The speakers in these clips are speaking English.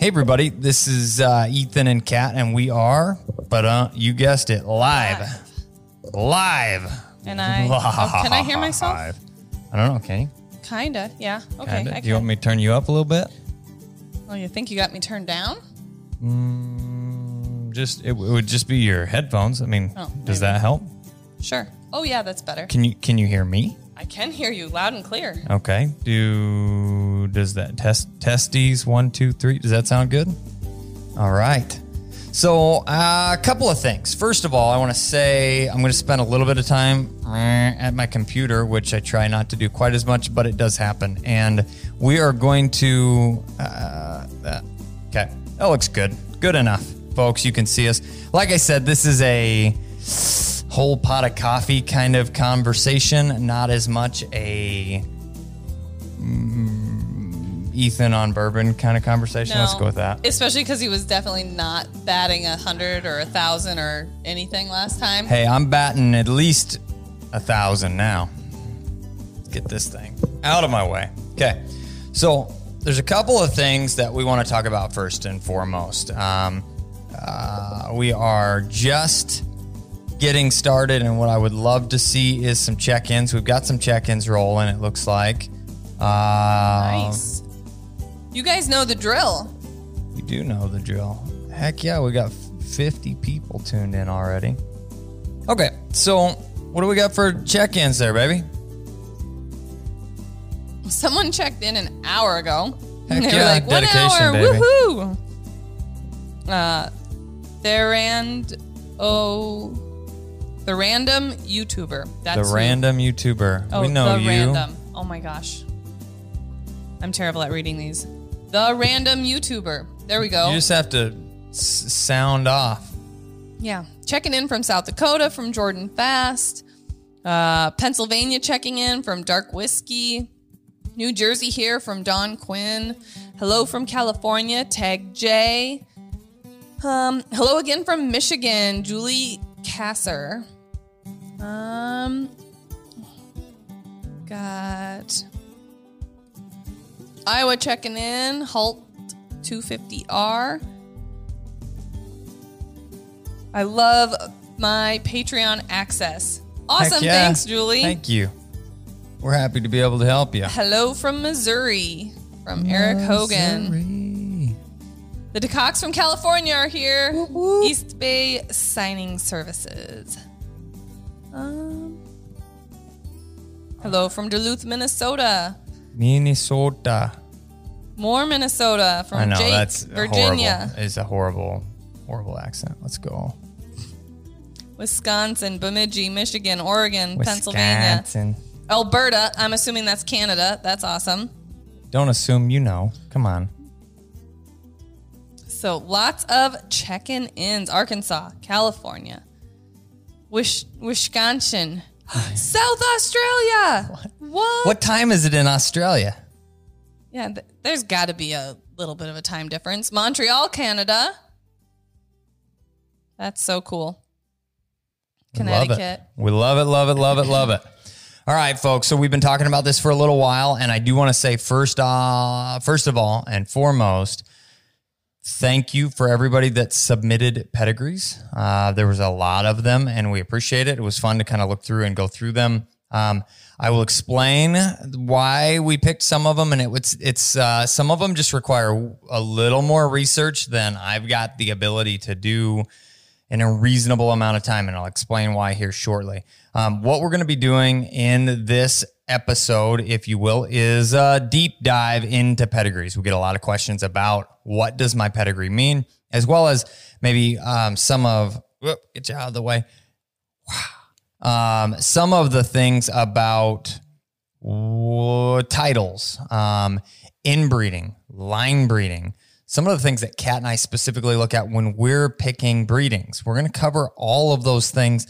Hey, everybody, this is uh, Ethan and Kat, and we are, but uh, you guessed it, live. Live. And I oh, can I hear myself? Live. I don't know, can you? Kinda, yeah. Okay. Kinda. I Do you want me to turn you up a little bit? Oh, you think you got me turned down? Mm, just it, would just be your headphones. I mean, Oh, does maybe. that help? Sure. Oh yeah, that's better. Can you can you hear me? I can hear you loud and clear. Okay. Do does that test testes one two three? Does that sound good? All right. So uh, a couple of things. First of all, I want to say I'm going to spend a little bit of time eh, at my computer, which I try not to do quite as much, but it does happen. And we are going to. Uh, uh, okay, that looks good. Good enough, folks. You can see us. Like I said, this is a whole pot of coffee kind of conversation, not as much a mm, Ethan on bourbon kind of conversation. Let's go with that. Especially because he was definitely not batting a hundred or a thousand or anything last time. Hey, I'm batting at least a thousand now. Let's get this thing out of my way. Okay. So there's a couple of things that we want to talk about first and foremost. Um, uh, we are just getting started, and what I would love to see is some check ins. We've got some check ins rolling, it looks like. Uh, Nice. You guys know the drill. We do know the drill. Heck yeah, we got 50 people tuned in already. Okay, so what do we got for check ins there, baby? Someone checked in an hour ago. Heck they were yeah, like, one dedication, hour, baby." woohoo! Uh, Therand, oh, the random YouTuber. That's the random YouTuber. Oh, we know the you. random. Oh my gosh, I'm terrible at reading these. The random YouTuber. There we go. You just have to s- sound off. Yeah. Checking in from South Dakota from Jordan Fast. Uh, Pennsylvania checking in from Dark Whiskey. New Jersey here from Don Quinn. Hello from California, Tag J. Um, hello again from Michigan, Julie Kasser. Um, got Iowa checking in, Halt 250R. I love my Patreon access. Awesome. Yeah. Thanks, Julie. Thank you. We're happy to be able to help you. Hello from Missouri, from Eric Hogan. Missouri. The DeCocks from California are here. East Bay Signing Services. Um, hello from Duluth, Minnesota. Minnesota. More Minnesota from I know Jake, that's Virginia. horrible. It's a horrible, horrible accent. Let's go. Wisconsin, Bemidji, Michigan, Oregon, Pennsylvania, Alberta. I'm assuming that's Canada. That's awesome. Don't assume you know. Come on. So lots of check-in ins. Arkansas, California, Wish, Wisconsin, South Australia. What? What time is it in Australia? Yeah, th- there's got to be a little bit of a time difference. Montreal, Canada. That's so cool. Connecticut. We love it, love it, love it, love it. All right, folks. So we've been talking about this for a little while, and I do want to say first, uh, first of all and foremost, thank you for everybody that submitted pedigrees. Uh, there was a lot of them, and we appreciate it. It was fun to kind of look through and go through them. Um, I will explain why we picked some of them, and it, it's it's uh, some of them just require a little more research than I've got the ability to do in a reasonable amount of time, and I'll explain why here shortly. Um, what we're going to be doing in this episode, if you will, is a deep dive into pedigrees. We get a lot of questions about what does my pedigree mean, as well as maybe um, some of whoop, get you out of the way. Wow. Um, some of the things about titles, um, inbreeding, line breeding, some of the things that Kat and I specifically look at when we're picking breedings. We're going to cover all of those things,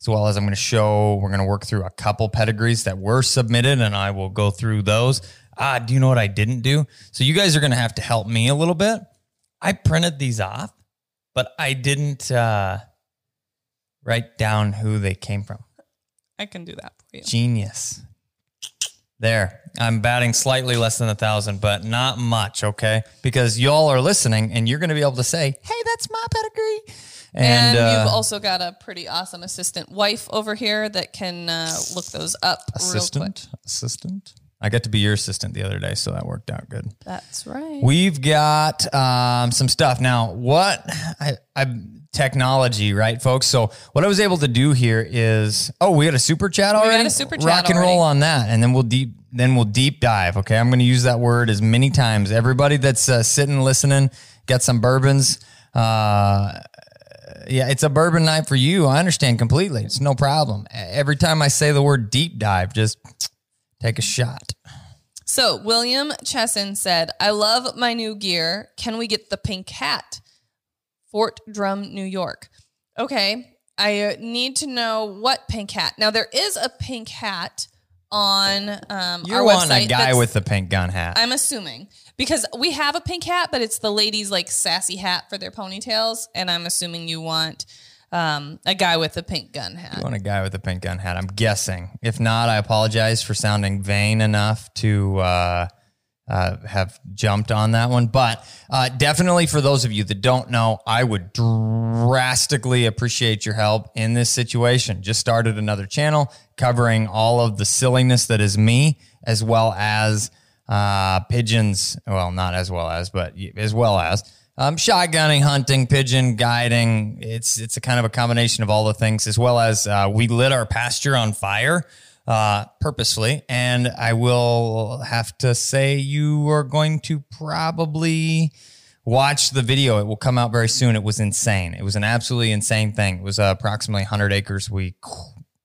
as well as I'm going to show, we're going to work through a couple pedigrees that were submitted, and I will go through those. Ah, do you know what I didn't do? So you guys are going to have to help me a little bit. I printed these off, but I didn't uh, write down who they came from. I can do that for you. Genius. There, I'm batting slightly less than a thousand, but not much, okay? Because y'all are listening and you're going to be able to say, hey, that's my pedigree. And, And, uh, you've also got a pretty awesome assistant wife over here that can uh, look those up real quick. assistant, assistant. I got to be your assistant the other day, so that worked out good. That's right. We've got um, some stuff now. What I, I technology, right, folks? So what I was able to do here is, oh, we got a super chat already. We got a super chat Rock and roll on that, and then we'll deep then we'll deep dive. Okay, I'm going to use that word as many times. Everybody that's uh, sitting listening, get some bourbons. Uh, yeah, it's a bourbon night for you. I understand completely. It's no problem. Every time I say the word deep dive, just take a shot. So William Chesson said, "I love my new gear. Can we get the pink hat?" Fort Drum, New York. Okay, I uh, need to know what pink hat. Now there is a pink hat on um, You're our website. a guy that's- with the pink gun hat. I'm assuming because we have a pink hat, but it's the ladies like sassy hat for their ponytails, and I'm assuming you want um, a guy with a pink gun hat. You want a guy with a pink gun hat? I'm guessing. If not, I apologize for sounding vain enough to uh, uh, have jumped on that one. But uh, definitely for those of you that don't know, I would drastically appreciate your help in this situation. Just started another channel covering all of the silliness that is me, as well as uh, pigeons. Well, not as well as, but as well as um, shotgunning, hunting, pigeon guiding. It's it's a kind of a combination of all the things, as well as uh, we lit our pasture on fire uh. And I will have to say, you are going to probably watch the video. It will come out very soon. It was insane. It was an absolutely insane thing. It was uh, approximately 100 acres we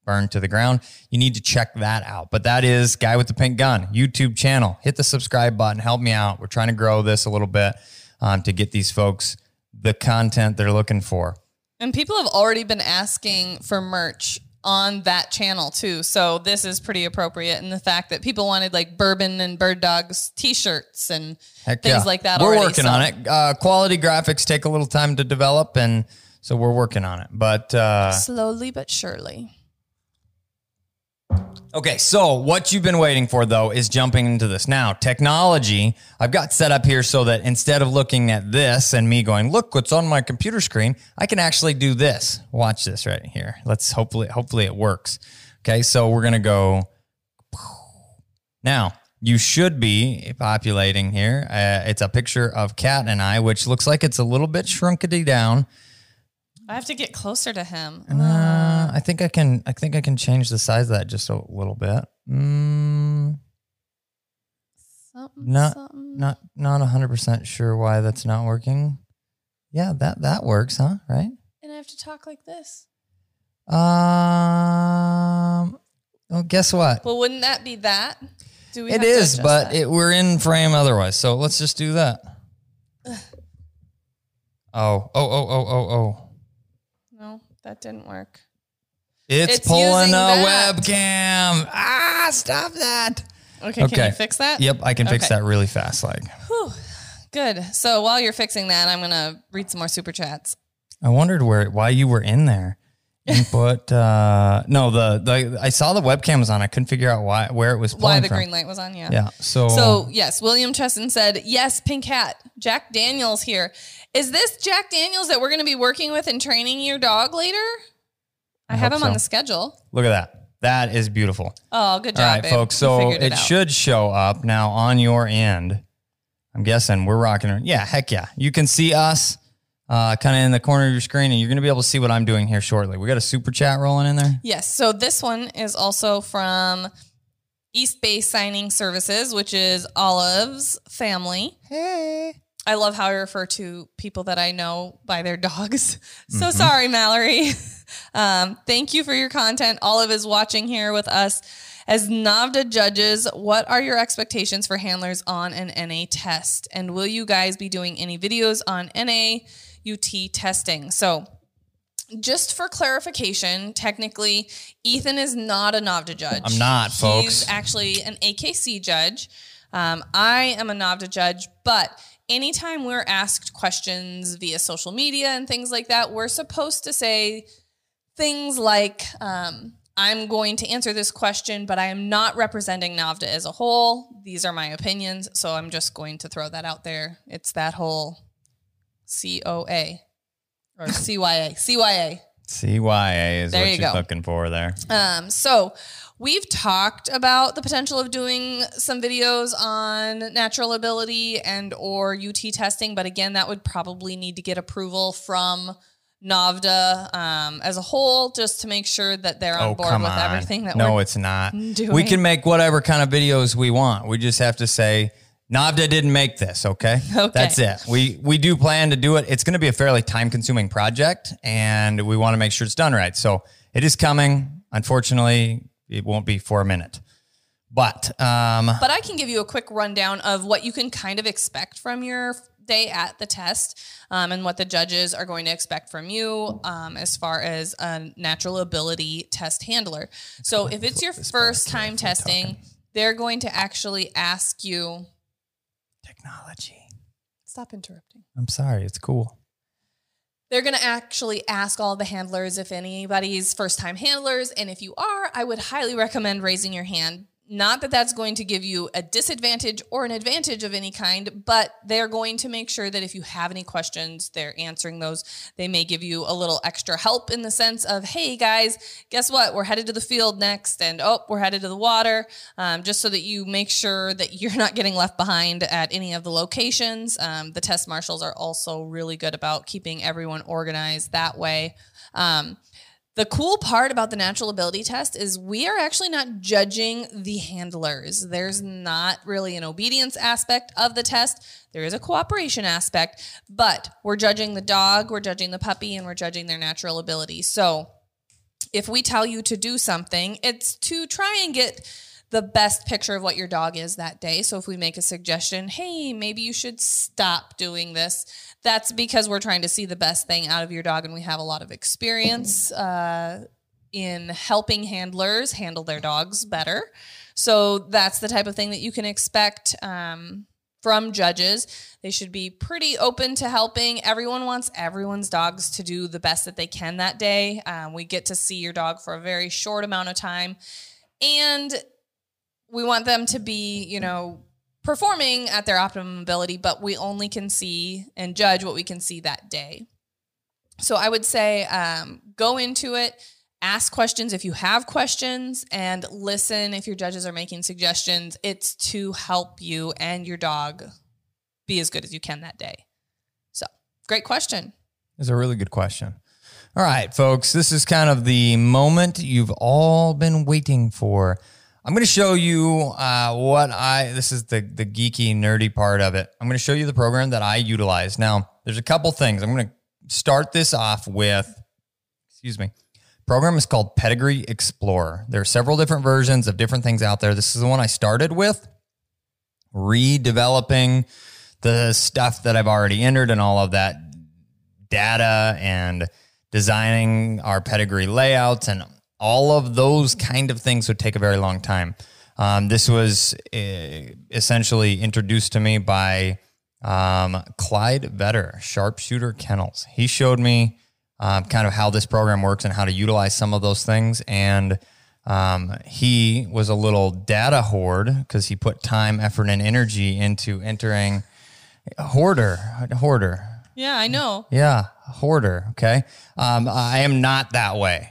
burned to the ground. You need to check that out. But that is Guy with the Pink Gun YouTube channel. Hit the subscribe button. Help me out. We're trying to grow this a little bit um, to get these folks the content they're looking for. And people have already been asking for merch on that channel too. So this is pretty appropriate in the fact that people wanted like bourbon and bird dogs t-shirts and Heck things yeah. like that We're already. working So- on it. Uh, quality graphics take a little time to develop, and so we're working on it. But uh, Slowly but surely. Okay, so what you've been waiting for though is jumping into this now. Technology, I've got set up here so that instead of looking at this and me going, "Look what's on my computer screen," I can actually do this. Watch this right here. Let's hopefully hopefully it works. Okay, so we're gonna go now. You should be populating here. Uh, it's a picture of Kat and I, which looks like it's a little bit shrunkety down. I have to get closer to him. Uh, I think I can. I think I can change the size of that just a little bit. Mm, Something, not something. not not hundred percent sure why that's not working. Yeah, that that works, huh? Right. And I have to talk like this. Um. Well, guess what? Well, wouldn't that be that? Do we It is, but it, we're in frame otherwise. So let's just do that. Oh, oh, oh, oh, oh, oh. That didn't work. It's, It's pulling using a that. webcam. Ah, stop that. Okay, Okay. can you fix that? Yep, I can fix Okay. that really fast. Like, Good. So while you're fixing that, I'm gonna read some more super chats. I wondered where why you were in there. Input. uh, no, the the I saw the webcam was on. I couldn't figure out why where it was Why the from. green light was on? Yeah. Yeah. So, So yes, William Chesson said yes. Pink hat. Jack Daniels here. Is this Jack Daniels that we're going to be working with and training your dog later? I, have hope him on the schedule. look at that. That is beautiful. Oh, good job, right, babe. folks. So figured it, should show up now on your end. I'm guessing we're rocking it. Yeah, heck yeah. You can see us uh, kind of in the corner of your screen, and you're going to be able to see what I'm doing here shortly. We got a super chat rolling in there. Yes. So this one is also from East Bay Signing Services, which is Olive's family. Hey. I love how I refer to people that I know by their dogs. So Mm-hmm. sorry, Mallory. Um, thank you for your content. Olive is watching here with us. As NAVHDA judges, what are your expectations for handlers on an NA test? And will you guys be doing any videos on NA UT testing? So, just for clarification, technically, Ethan is not a NAVHDA judge. I'm not, He's folks. actually an AKC judge. Um, I am a NAVHDA judge, but anytime we're asked questions via social media and things like that, we're supposed to say things like, um, I'm going to answer this question, but I am not representing NAVHDA as a whole. These are my opinions, so I'm just going to throw that out there. It's that whole COA or CYA. CYA. CYA is There what you you're go. looking for there. Um, so we've talked about the potential of doing some videos on natural ability and or UT testing, but again, that would probably need to get approval from NAVHDA um, as a whole, just to make sure that they're on Oh, board with on. everything that no, it's not. We can make whatever kind of videos we want. We just have to say NAVHDA didn't make this. Okay, Okay. that's it. We we do plan to do it. It's going to be a fairly time consuming project, and we want to make sure it's done right. So it is coming. Unfortunately, it won't be for a minute, but um, But I can give you a quick rundown of what you can kind of expect from your day at the test um, and what the judges are going to expect from you um, as far as a natural ability test handler. So if it's your first time testing, they're going to actually ask you. Technology. Stop interrupting. I'm sorry. It's cool. They're going to actually ask all the handlers if anybody's first time handlers. And if you are, I would highly recommend raising your hand. Not that that's going to give you a disadvantage or an advantage of any kind, but they're going to make sure that if you have any questions, they're answering those. They may give you a little extra help in the sense of, hey guys, guess what? We're headed to the field next, and oh, we're headed to the water, um, just so that you make sure that you're not getting left behind at any of the locations. Um, the test marshals are also really good about keeping everyone organized that way. Um, the cool part about the natural ability test is we are actually not judging the handlers. There's not really an obedience aspect of the test. There is a cooperation aspect, but we're judging the dog, we're judging the puppy, and we're judging their natural ability. So if we tell you to do something, it's to try and get the best picture of what your dog is that day. So if we make a suggestion, hey, maybe you should stop doing this, that's because we're trying to see the best thing out of your dog and we have a lot of experience uh, in helping handlers handle their dogs better. So that's the type of thing that you can expect. Um, from judges. They should be pretty open to helping. Everyone wants everyone's dogs to do the best that they can that day. Um, we get to see your dog for a very short amount of time. And we want them to be, you know, performing at their optimum ability, but we only can see and judge what we can see that day. So I would say um, go into it, ask questions if you have questions, and listen if your judges are making suggestions. It's to help you and your dog be as good as you can that day. So, great question. It's a really good question. All right, folks, this is kind of the moment you've all been waiting for. I'm going to show you uh, what I. This is the the geeky nerdy part of it. I'm going to show you the program that I utilize. Now, there's a couple things. I'm going to start this off with. Excuse me. Program is called Pedigree Explorer. There are several different versions of different things out there. This is the one I started with, redeveloping the stuff that I've already entered and all of that data and designing our pedigree layouts and all of those kind of things would take a very long time. Um, this was uh, essentially introduced to me by um, Clyde Vetter, Sharpshooter Kennels. He showed me um, kind of how this program works and how to utilize some of those things. And um, he was a little data hoard because he put time, effort, and energy into entering hoarder, hoarder. Yeah, I know. Yeah, hoarder. Okay. Um, I am not that way,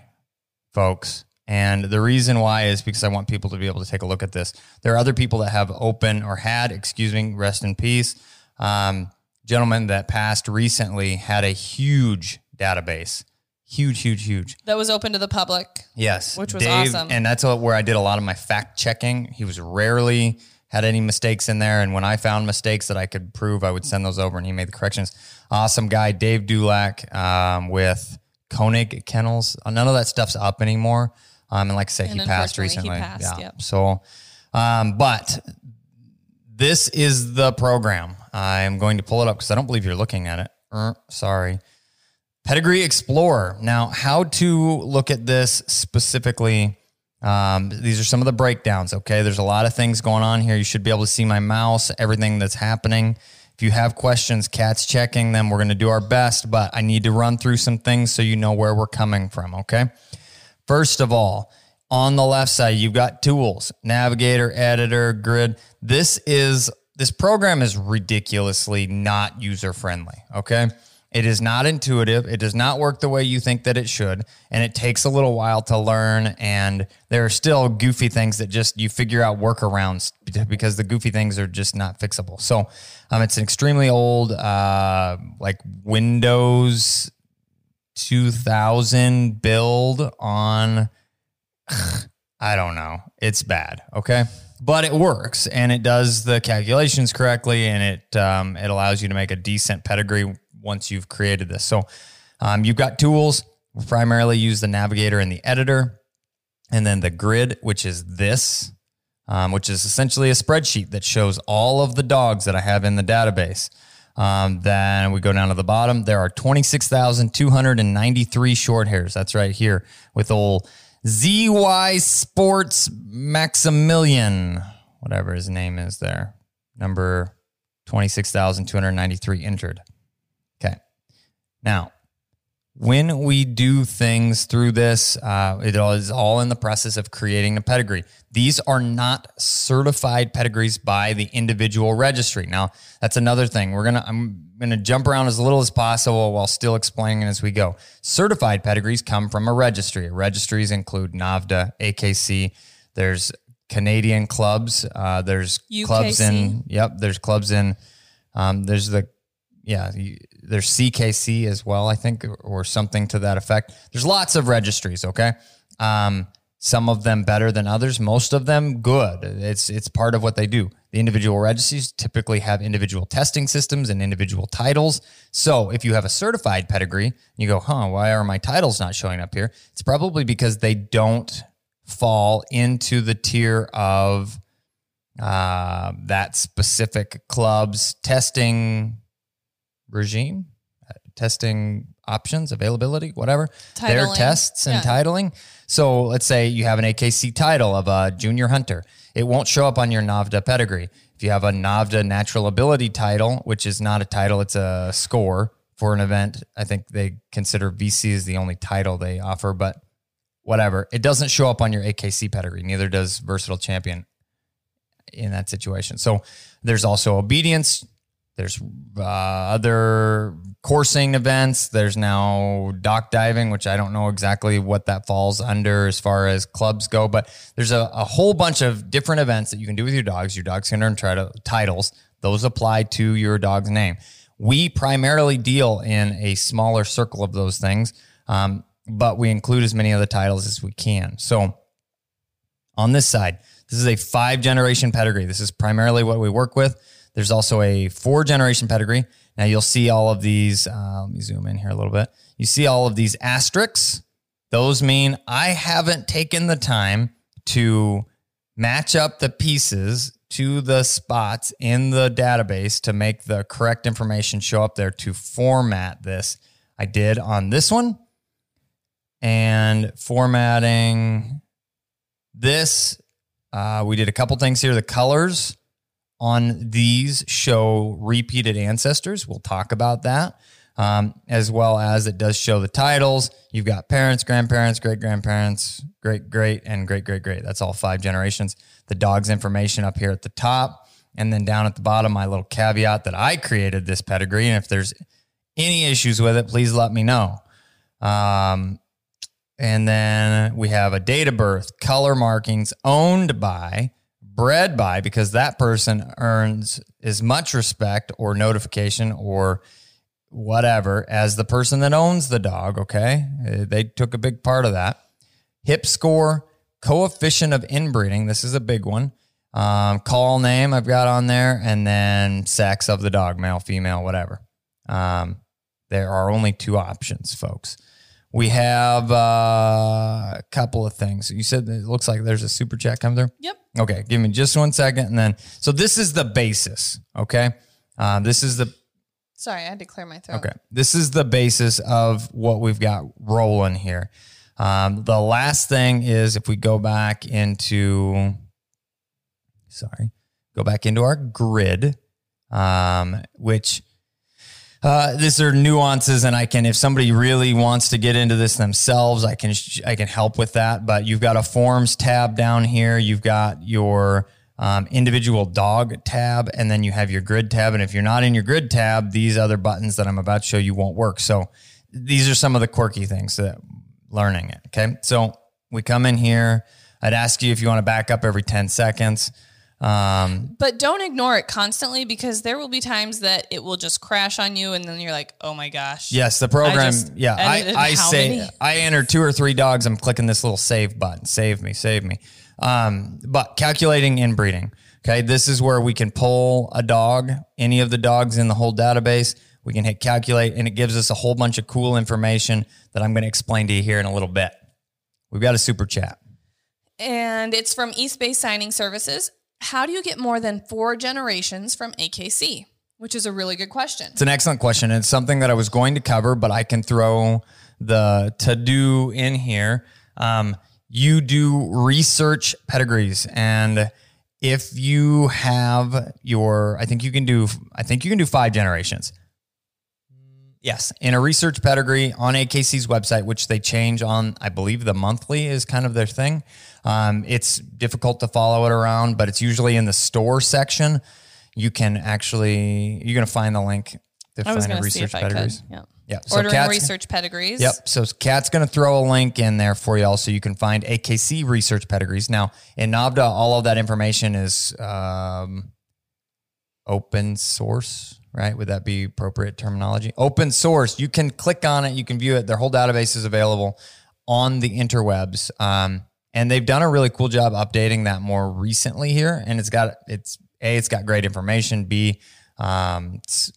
folks. And the reason why is because I want people to be able to take a look at this. There are other people that have open or had, excuse me, rest in peace. Um, gentleman that passed recently had a huge database, huge, huge, huge. That was open to the public. Yes, Which was awesome. and that's where I did a lot of my fact checking. He was rarely had any mistakes in there, and when I found mistakes that I could prove, I would send those over, and he made the corrections. Awesome guy, Dave Dulac, um, with Koenig Kennels. Uh, None of that stuff's up anymore, um, and like I said, And he passed unfortunately, he recently. passed, yeah. yep. So, um, but this is the program. I am going to pull it up because I don't believe you're looking at it. Er, sorry. Pedigree Explorer. Now, how to look at this specifically? Um, these are some of the breakdowns. Okay, there's a lot of things going on here. You should be able to see my mouse, everything that's happening. If you have questions, Kat's checking them. We're going to do our best, but I need to run through some things so you know where we're coming from. Okay. First of all, on the left side, you've got tools, navigator, editor, grid. This is this program is ridiculously not user friendly. Okay. It is not intuitive. It does not work the way you think that it should. And it takes a little while to learn. And there are still goofy things that just you figure out workarounds because the goofy things are just not fixable. So um, it's an extremely old, uh, like Windows 2000 build on, I don't know. It's bad. Okay but it works and it does the calculations correctly and it um, it allows you to make a decent pedigree once you've created this. So um, you've got tools. Primarily use the navigator and the editor, and then the grid, which is this, um, which is essentially a spreadsheet that shows all of the dogs that I have in the database. Um, then we go down to the bottom. There are 26,293 short hairs. That's right here with old ZY Sports Maximilian, whatever his name is there. Number 26,293 entered. Now, when we do things through this, uh, it is all in the process of creating a pedigree. These are not certified pedigrees by the individual registry. Now, that's another thing. We're gonna I'm gonna jump around as little as possible while still explaining as we go. Certified pedigrees come from a registry. Registries include NAVHDA, AKC. There's Canadian clubs. Uh, there's UKC. clubs in. Yep. There's clubs in. Um, there's the yeah, you- there's CKC as well, I think, or something to that effect. There's lots of registries, okay? Um, some of them better than others, most of them good. It's it's part of what they do. The individual registries typically have individual testing systems and individual titles. So if you have a certified pedigree, you go, huh, why are my titles not showing up here? It's probably because they don't fall into the tier of uh, that specific club's testing regime, uh, testing options, availability, whatever. Their tests and Yeah. titling. So let's say you have an AKC title of a junior hunter. It won't show up on your NAVHDA pedigree. If you have a NAVHDA natural ability title, which is not a title, it's a score for an event. I think they consider VC as the only title they offer, but whatever. It doesn't show up on your AKC pedigree. Neither does Versatile Champion in that situation. So there's also obedience. There's uh, other coursing events. There's now dock diving, which I don't know exactly what that falls under as far as clubs go, but there's a, a whole bunch of different events that you can do with your dogs. Your dogs can earn tri- titles. Those apply to your dog's name. We primarily deal in a smaller circle of those things, um, but we include as many of the titles as we can. So on this side. This is a five generation pedigree. This is primarily what we work with. There's also a four generation pedigree. Now you'll see all of these. Uh, let me zoom in here a little bit. You see all of these asterisks. Those mean I haven't taken the time to match up the pieces to the spots in the database to make the correct information show up there to format this. I did on this one. And formatting this, uh, we did a couple things here. The colors on these show repeated ancestors. We'll talk about that. Um, as well as it does show the titles. You've got parents, grandparents, great grandparents, great great, and great great great. That's all five generations. The dog's information up here at the top. And then down at the bottom, my little caveat that I created this pedigree. And if there's any issues with it, please let me know. Um, and then we have a date of birth, color markings owned by, bred by, because that person earns as much respect or notification or whatever as the person that owns the dog. Okay. Uh, They took a big part of that. Hip score, coefficient of inbreeding. This is a big one. Um, call name I've got on there, and then sex of the dog, male, female, whatever. Um, there are only two options, folks. We have uh, a couple of things. You said it looks like there's a super chat come through. Yep. Okay, give me just one second, and then so this is the basis. Okay, um, this is the Sorry, I had to clear my throat. Okay. This is the basis of what we've got rolling here. Um, the last thing is if we go back into, sorry, go back into our grid, um, which Uh, these are nuances, and I can, if somebody really wants to get into this themselves, I can, I can help with that. But you've got a forms tab down here. You've got your um, individual dog tab, and then you have your grid tab. And if you're not in your grid tab, these other buttons that I'm about to show you won't work. So these are some of the quirky things that learning it. Okay, so we come in here. I'd ask you if you want to back up every 10 seconds. Um, But don't ignore it constantly because there will be times that it will just crash on you, and then you're like, "Oh my gosh!" Yes, the program. just yeah, I, I say many? I enter two or three dogs. I'm clicking this little save button. Save me, save me. Um, but calculating inbreeding. Okay, this is where we can pull a dog, any of the dogs in the whole database. We can hit calculate, and it gives us a whole bunch of cool information that I'm going to explain to you here in a little bit. We've got a super chat. And it's from East Bay Signing Services. How do you get more than four generations from AKC? Which is a really good question. It's an excellent question. It's something that I was going to cover, but I can throw the to do in here. Um, you do research pedigrees, and if you have your, I think you can do, I think you can do five generations. Yes, in a research pedigree on AKC's website, which they change on, I believe the monthly is kind of their thing. Um, it's difficult to follow it around, but it's usually in the store section. You can actually, you're going to find the link to I was find a to see research if I pedigrees. could. Yeah. Yeah. So Ordering Kat's- research pedigrees. Yep. So Kat's going to throw a link in there for y'all so you can find AKC research pedigrees. Now, in NAVHDA, all of that information is um, open source, right? Would that be appropriate terminology? Open source. You can click on it, you can view it. Their whole database is available on the interwebs. Um, and they've done a really cool job updating that more recently here. And it's got, it's A, it's got great information. B, um, it's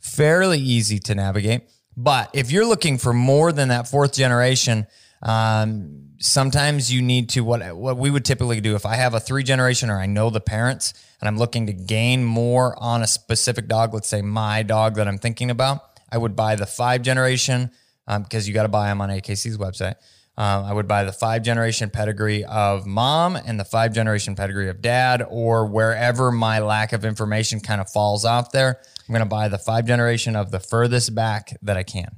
fairly easy to navigate. But if you're looking for more than that fourth generation, um, sometimes you need to what what we would typically do if I have a three generation or I know the parents and I'm looking to gain more on a specific dog, let's say my dog that I'm thinking about, I would buy the five generation because you got to buy them on AKC's website. Um, I would buy the five generation pedigree of mom and the five generation pedigree of dad, or wherever my lack of information kind of falls off there. I'm going to buy the five generation of the furthest back that I can.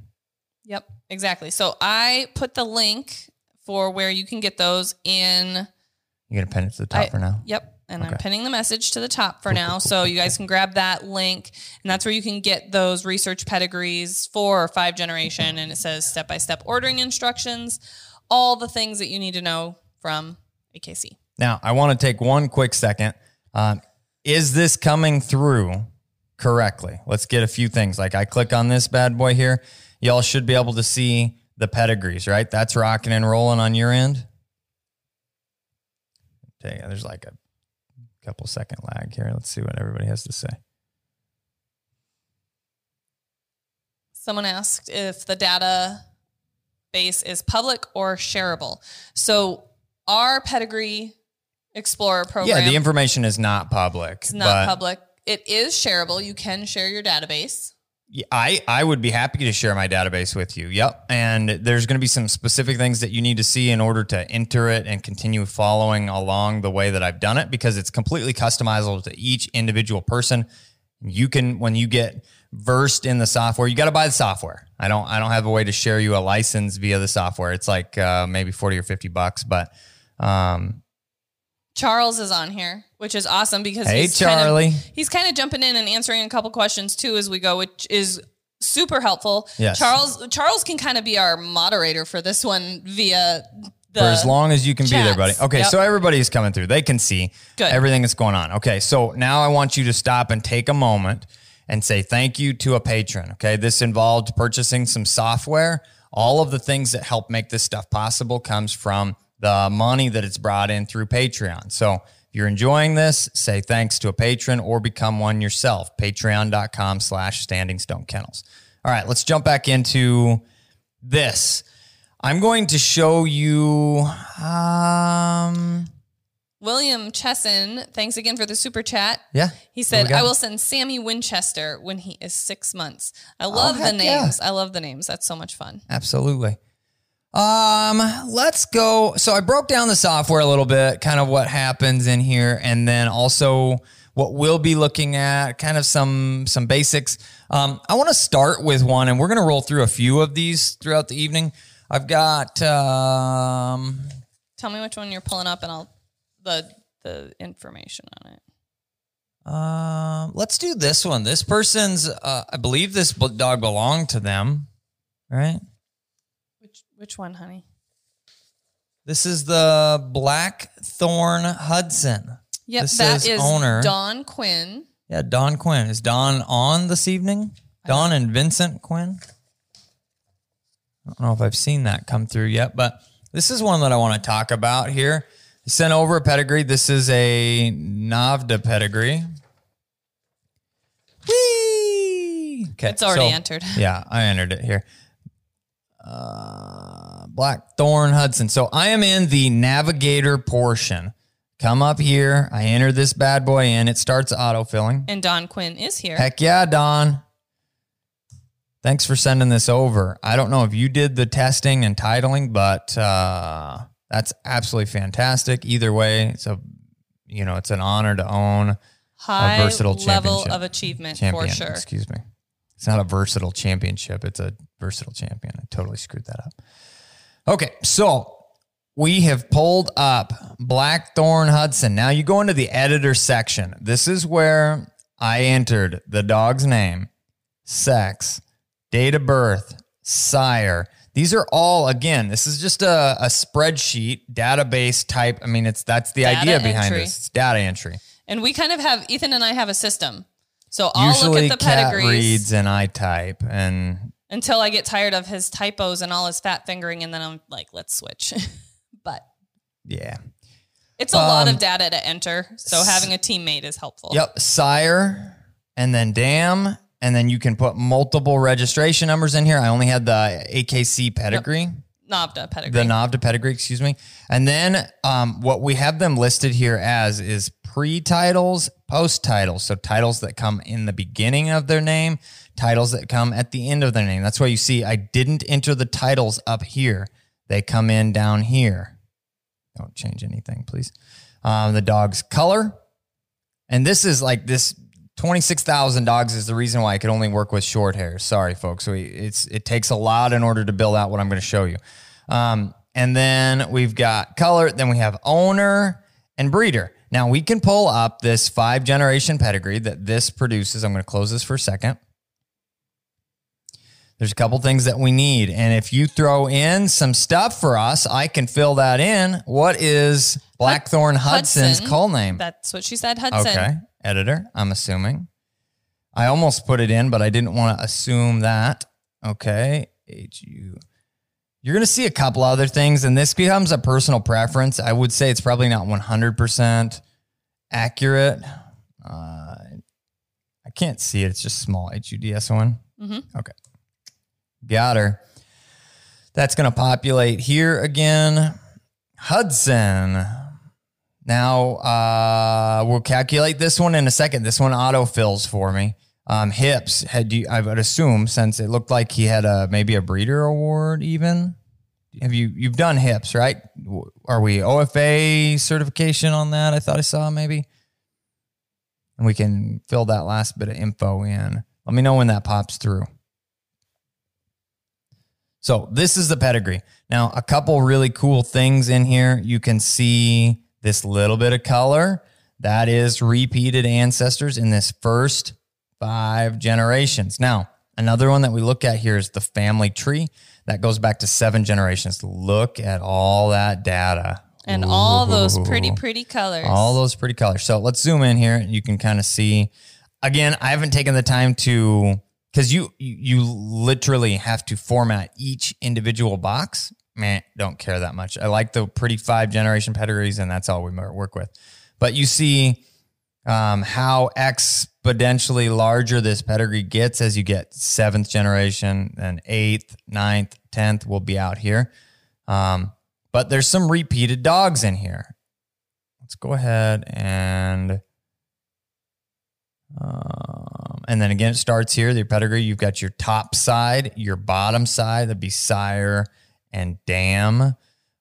Yep, exactly. So I put the link for where you can get those in. You're going to pin it to the top I- for now. Yep. And I'm pinning the message to the top for now. So you guys can grab that link. And that's where you can get those research pedigrees for five generation. And it says step by step ordering instructions, all the things that you need to know from AKC. Now, I want to take one quick second. Um, is this coming through correctly? Let's get a few things. Like I click on this bad boy here. Y'all should be able to see the pedigrees, right? That's rocking and rolling on your end. Okay, there's like a couple second lag here. Let's see what everybody has to say. Someone asked if the data base is public or shareable. So our pedigree explorer program Yeah, the information is not public. is not public. It is shareable. You can share your database. I, I would be happy to share my database with you. Yep. And there's going to be some specific things that you need to see in order to enter it and continue following along the way that I've done it because it's completely customizable to each individual person. You can, when you get versed in the software, you got to buy the software. I don't, I don't have a way to share you a license via the software. It's like uh, maybe 40 or 50 bucks, but um, Charles is on here, which is awesome because Hey, he's kind of- Charlie. he's kind of jumping in and answering a couple questions too as we go, which is super helpful. Yes. Charles Charles can kind of be our moderator for this one via for as long as you can be there, buddy. Okay, Yep. so everybody's coming through. They can see Good. everything that's going on. Okay, so now I want you to stop and take a moment and say thank you to a patron. Okay, this involved purchasing some software. All of the things that help make this stuff possible comes from the money that it's brought in through Patreon. So if you're enjoying this, say thanks to a patron or become one yourself. Patreon.com slash standing stone kennels. All right, let's jump back into this. I'm going to show you. Um, William Chesson, thanks again for the super chat. yeah. He said. I will send Sammy Winchester when he is six months. I love the Oh, yeah. names. I love the names. That's so much fun. Absolutely. Um, let's go. So I broke down the software a little bit, kind of what happens in here, and then also what we'll be looking at, kind of some some basics. Um, I want to start with one, and we're going to roll through a few of these throughout the evening. I've got um, Tell me which one you're pulling up, and I'll the the information on it. um, let's do this one. This person's, uh, I believe this dog belonged to them, right? Which which one, honey? This is the Blackthorn Hudson. Yep, This that is is owner. Don Quinn. Yeah, Don Quinn. Is Don on this evening? Don and Vincent Quinn? I don't know if I've seen that come through yet, but this is one that I want to talk about here. Sent over a pedigree. This is a NAVHDA pedigree. Whee! Okay, It's already so- entered. Yeah, I entered it here. Uh, Blackthorn Hudson. So I am in the navigator portion. Come up here. I enter this bad boy in. It starts autofilling. And Don Quinn is here. Heck yeah, Don. Thanks for sending this over. I don't know if you did the testing and titling, but uh, that's absolutely fantastic. Either way, it's a you know it's an honor to own High versatile level of achievement champion. for sure. Excuse me. It's not a versatile championship. It's a versatile champion. I totally screwed that up. Okay, so we have pulled up Blackthorn Hudson. Now you go into the editor section. This is where I entered the dog's name, sex, date of birth, sire. These are all again. This is just a, a spreadsheet database type. I mean, it's that's the Data idea behind entry. this. It's data entry. And we kind of have Ethan and I have a system. So I'll Usually, look at the pedigrees reads and I type, and until I get tired of his typos and all his fat fingering, and then I'm like, let's switch. but yeah. it's a lot Um, of data to enter. So having a teammate is helpful. Yep, sire, and then dam, and then you can put multiple registration numbers in here. I only had the AKC pedigree, NAVHDA pedigree. the NAVHDA pedigree, excuse me. And then um, what we have them listed here as is pre-titles, post-titles. So titles that come in the beginning of their name, titles that come at the end of their name. That's why you see I didn't enter the titles up here. They come in down here. Don't change anything, please. Um, the dog's color. And this is like this 26,000 dogs is the reason why I could only work with short hair. Sorry, folks. We, it's, it takes a lot in order to build out what I'm going to show you. Um, and then we've got color. Then we have owner and breeder. Now we can pull up this five generation pedigree that this produces. I'm going to close this for a second. There's a couple things that we need. And if you throw in some stuff for us, I can fill that in. What is Blackthorn Hudson's Hudson. call name? That's what she said, Hudson. Okay. Editor, I'm assuming. I almost put it in, but I didn't want to assume that. Okay. H U. You're going to see a couple other things, and this becomes a personal preference. I would say it's probably not 100% accurate. Uh, I can't see it. It's just small H U D S O N. Mhm. Okay. Got her. That's going to populate here again. Hudson. Now uh, we'll calculate this one in a second. This one auto fills for me. Um, hips had you? I would assume since it looked like he had a maybe a breeder award. Even have you? You've done hips, right? Are we OFA certification on that? I thought I saw maybe. And we can fill that last bit of info in. Let me know when that pops through. So this is the pedigree. Now, a couple really cool things in here. You can see this little bit of color. That is repeated ancestors in this first five generations. Now, another one that we look at here is the family tree. That goes back to seven generations. Look at all that data. And all those pretty, pretty colors. All those pretty colors. So let's zoom in here. You can kind of see. Again, I haven't taken the time to because you you literally have to format each individual box. Man, don't care that much. I like the pretty five generation pedigrees, and that's all we work with. But you see um, how exponentially larger this pedigree gets as you get seventh generation, and eighth, ninth, tenth will be out here. Um, but there's some repeated dogs in here. Let's go ahead and um, and then again, it starts here. The pedigree. You've got your top side, your bottom side. That'd be sire and dam.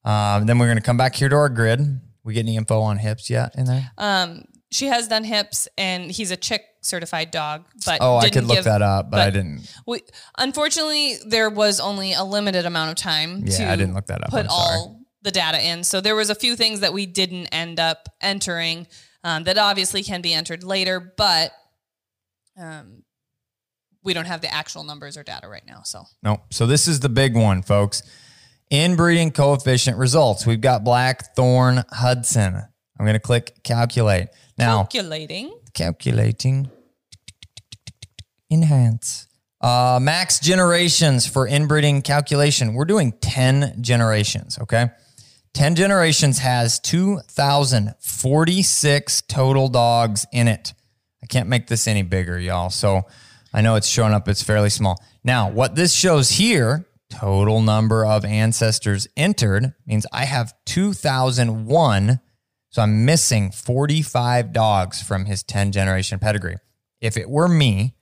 Um, then we're going to come back here to our grid. We get any info on hips yet in there? Um, she has done hips, and he's a chick certified dog. But Oh, I could look give- that up, but, I didn't. We, unfortunately, there was only a limited amount of time Yeah, to I didn't look that up. put all the data in. So there was a few things that we didn't end up entering um, that obviously can be entered later, but um, we don't have the actual numbers or data right now. So Nope. So this is the big one, folks. Inbreeding coefficient results. We've got Blackthorn Hudson. I'm going to click calculate. Now, calculating. calculating. Enhance. Uh, max generations for inbreeding calculation. We're doing 10 generations, okay? 10 generations has 2,046 total dogs in it. I can't make this any bigger, y'all. So I know it's showing up, it's fairly small. Now, what this shows here, total number of ancestors entered, means I have 2,001. So I'm missing 45 dogs from his 10 generation pedigree. If it were me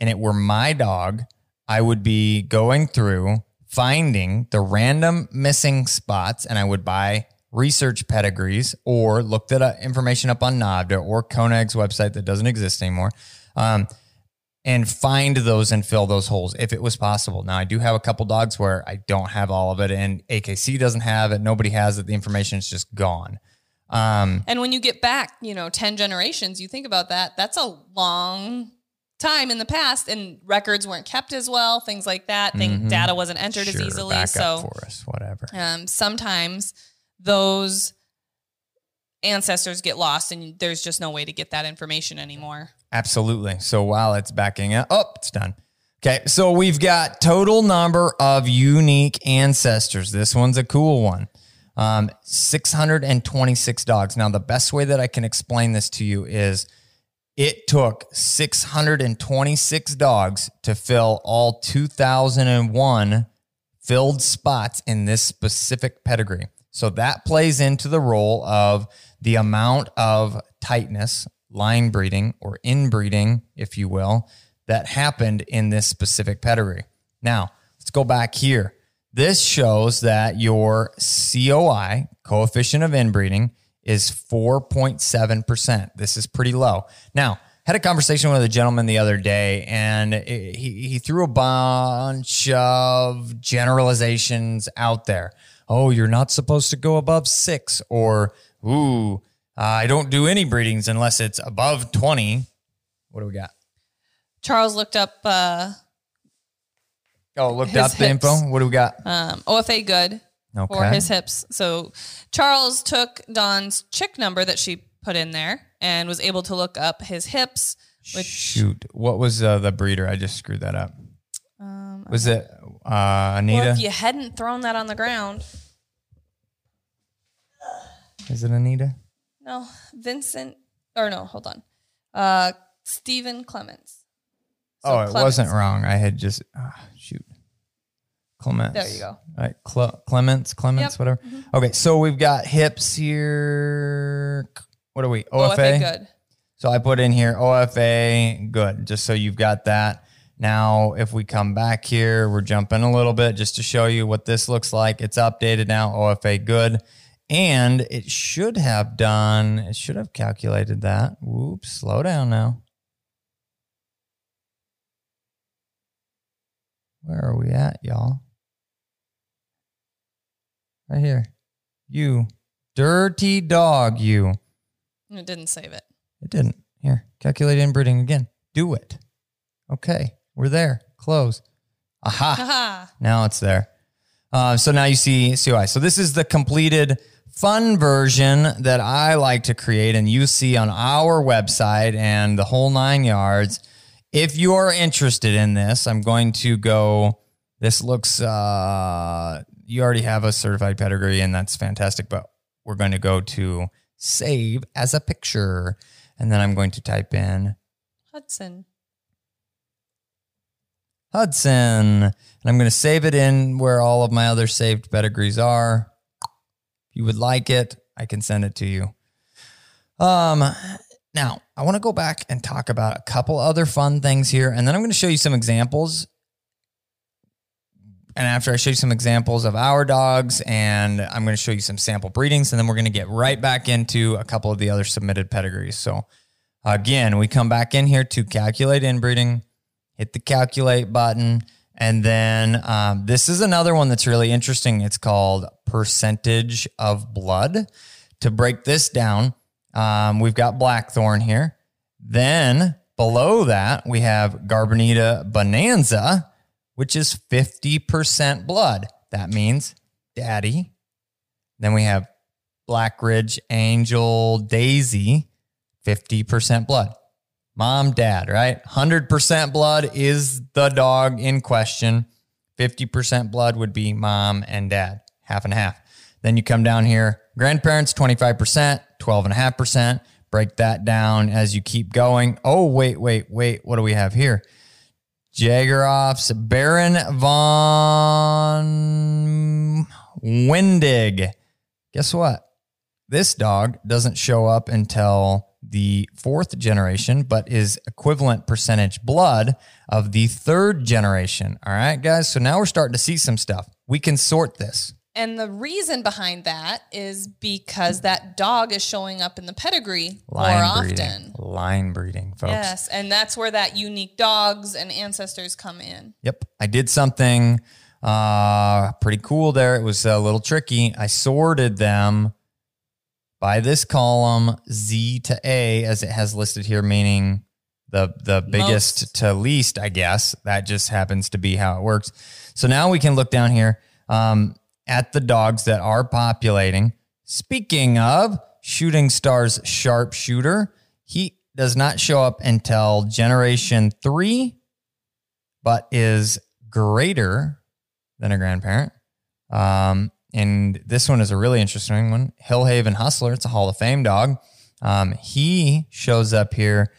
and it were my dog, I would be going through finding the random missing spots and I would buy research pedigrees or look that uh, information up on NAVHDA or Konag's website that doesn't exist anymore. Um, and find those and fill those holes if it was possible. Now, I do have a couple dogs where I don't have all of it, and AKC doesn't have it. Nobody has it. The information is just gone. Um, And when you get back, you know, 10 generations, you think about that, that's a long time in the past and records weren't kept as well, things like that. Thing, Data wasn't entered as Mm-hmm. easily. So for us, whatever. um, sometimes those ancestors get lost and there's just no way to get that information anymore. Absolutely. So while it's backing up, oh, it's done. Okay, so we've got total number of unique ancestors. This one's a cool one. Um, 626 dogs. Now, the best way that I can explain this to you is it took 626 dogs to fill all 2001 filled spots in this specific pedigree. So that plays into the role of the amount of tightness, line breeding, or inbreeding, if you will, that happened in this specific pedigree. Now, let's go back here. This shows that your COI, coefficient of inbreeding, is 4.7%. This is pretty low. Now, had a conversation with a gentleman the other day, and he, he threw a bunch of generalizations out there. Oh, you're not supposed to go above six, or ooh, I don't do any breedings unless it's above 20. What do we got? Charles looked up uh, Oh, looked up the info. What do we got? um, OFA good for his hips. So Charles took Dawn's CHIC number that she put in there and was able to look up his hips, which Shoot, what was uh, the breeder? I just screwed that up. um, Was it uh, Anita? well, if you hadn't thrown that on the ground, Is it Anita? No, Vincent or no, hold on, uh, Stephen Clements. So oh, it Clements. wasn't wrong. I had just ah, shoot. Clements. There you go. All right, Cle- Clements, Clements, Yep. whatever. Okay, so we've got hips here. What are we? OFA. OFA good. So I put in here OFA good, just so you've got that. Now, if we come back here, we're jumping a little bit just to show you what this looks like. It's updated now, OFA good. And it should have done, it should have calculated that. Whoops, slow down now. Where are we at, y'all? Right here. You dirty dog, you. It didn't save it. It didn't. Here, calculate inbreeding again. Do it. Okay, we're there. Close. Aha. Haha. Now it's there. Uh, so now you see COI. So this is the completed fun version that I like to create and you see on our website and the whole nine yards. If you are interested in this, I'm going to go. This looks, uh, you already have a certified pedigree and that's fantastic, but we're going to go to save as a picture. And then I'm going to type in Hudson. Hudson. And I'm going to save it in where all of my other saved pedigrees are. You would like it, I can send it to you. Um, now, I want to go back and talk about a couple other fun things here, and then I'm going to show you some examples. and after I show you some examples of our dogs, and I'm going to show you some sample breedings, and then we're going to get right back into a couple of the other submitted pedigrees. So, again, we come back in here to calculate inbreeding, hit the calculate button, and then um, this is another one that's really interesting. It's called percentage of blood. To break this down, um, we've got Blackthorn here. Then below that, we have Garbonita Bonanza which is 50% blood. That means daddy. Then we have Black Ridge Angel Daisy, 50% blood. Mom, dad, right? 100% blood is the dog in question. 50% blood would be mom and dad, half and half. Then you come down here, grandparents, 25%, 12.5%. Break that down as you keep going. Oh, wait, wait, wait. What do we have here? Jageroff's Baron von Windig. Guess what? This dog doesn't show up until the fourth generation, but is equivalent percentage blood of the third generation. All right, guys. So now we're starting to see some stuff. We can sort this. And the reason behind that is because that dog is showing up in the pedigree Line more breeding. often. Line breeding, folks. Yes, and that's where that unique dogs and ancestors come in. Yep. I did something uh, pretty cool there. It was a little tricky. I sorted them by this column Z to A as it has listed here, meaning the the biggest Most. to least, I guess. That just happens to be how it works. So now we can look down here um, at the dogs that are populating. Speaking of shooting stars sharpshooter, he does not show up until generation three but is greater than a grandparent. Um, and this one is a really interesting one. Hillhaven Hustler, it's a Hall of Fame dog. Um, he shows up here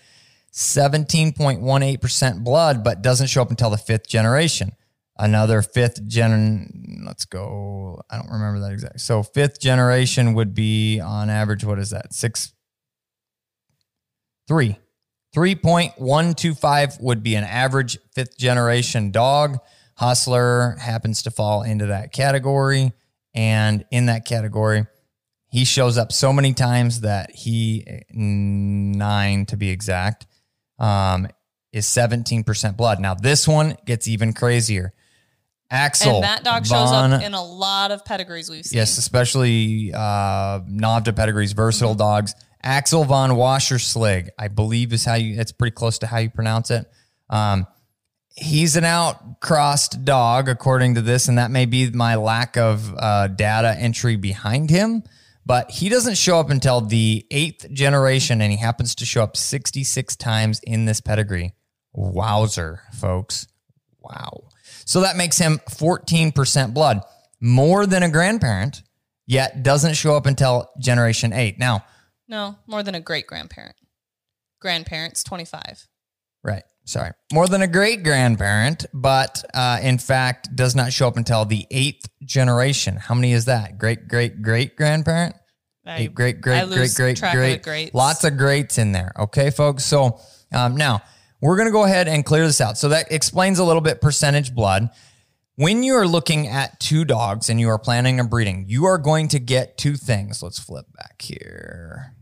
17.18% blood, but doesn't show up until the fifth generation. Another fifth gen, let's go. I don't remember that exact. So, fifth generation would be on average, what is that? Six, three. 3.125 would be an average fifth generation dog. Hustler happens to fall into that category. And in that category, he shows up so many times that he, nine to be exact, um, is 17% blood. Now, this one gets even crazier. Axel. and that dog shows up in a lot of pedigrees we've seen. Yes, especially uh, NAVHDA pedigrees, versatile dogs. Axel von Wasserslig, I believe is how you. It's pretty close to how you pronounce it. Um, he's an outcrossed dog, according to this, and that may be my lack of uh, data entry behind him. But he doesn't show up until the eighth generation, and he happens to show up 66 times in this pedigree. Wowzer, folks. Wow. So that makes him 14% blood, more than a grandparent, yet doesn't show up until generation eight. Now, No, more than a great grandparent. Grandparents, 25. right, sorry, more than a great grandparent, but uh, in fact does not show up until the eighth generation. How many is that? Great, great, great grandparent? I, Eight great, great, great, great, track great. greats. Lots of greats in there. Okay, folks. So um, now we're going to go ahead and clear this out. So that explains a little bit percentage blood. When you are looking at two dogs and you are planning a breeding, you are going to get two things. Let's flip back here.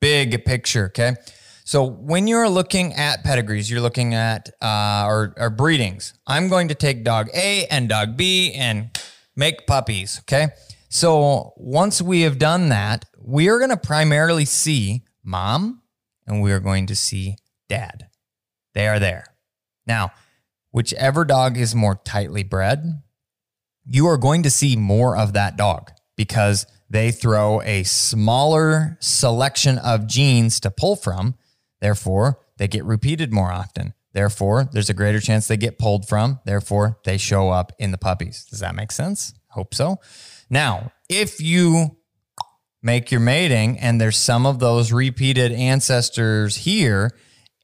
Big picture. Okay. So when you're looking at pedigrees, you're looking at uh, or, or breedings. I'm going to take dog A and dog B and make puppies. Okay. So once we have done that, we are going to primarily see mom and we are going to see dad. They are there. Now, whichever dog is more tightly bred, you are going to see more of that dog because they throw a smaller selection of genes to pull from. Therefore, they get repeated more often. Therefore, there's a greater chance they get pulled from. Therefore, they show up in the puppies. Does that make sense? Hope so. Now, if you make your mating and there's some of those repeated ancestors here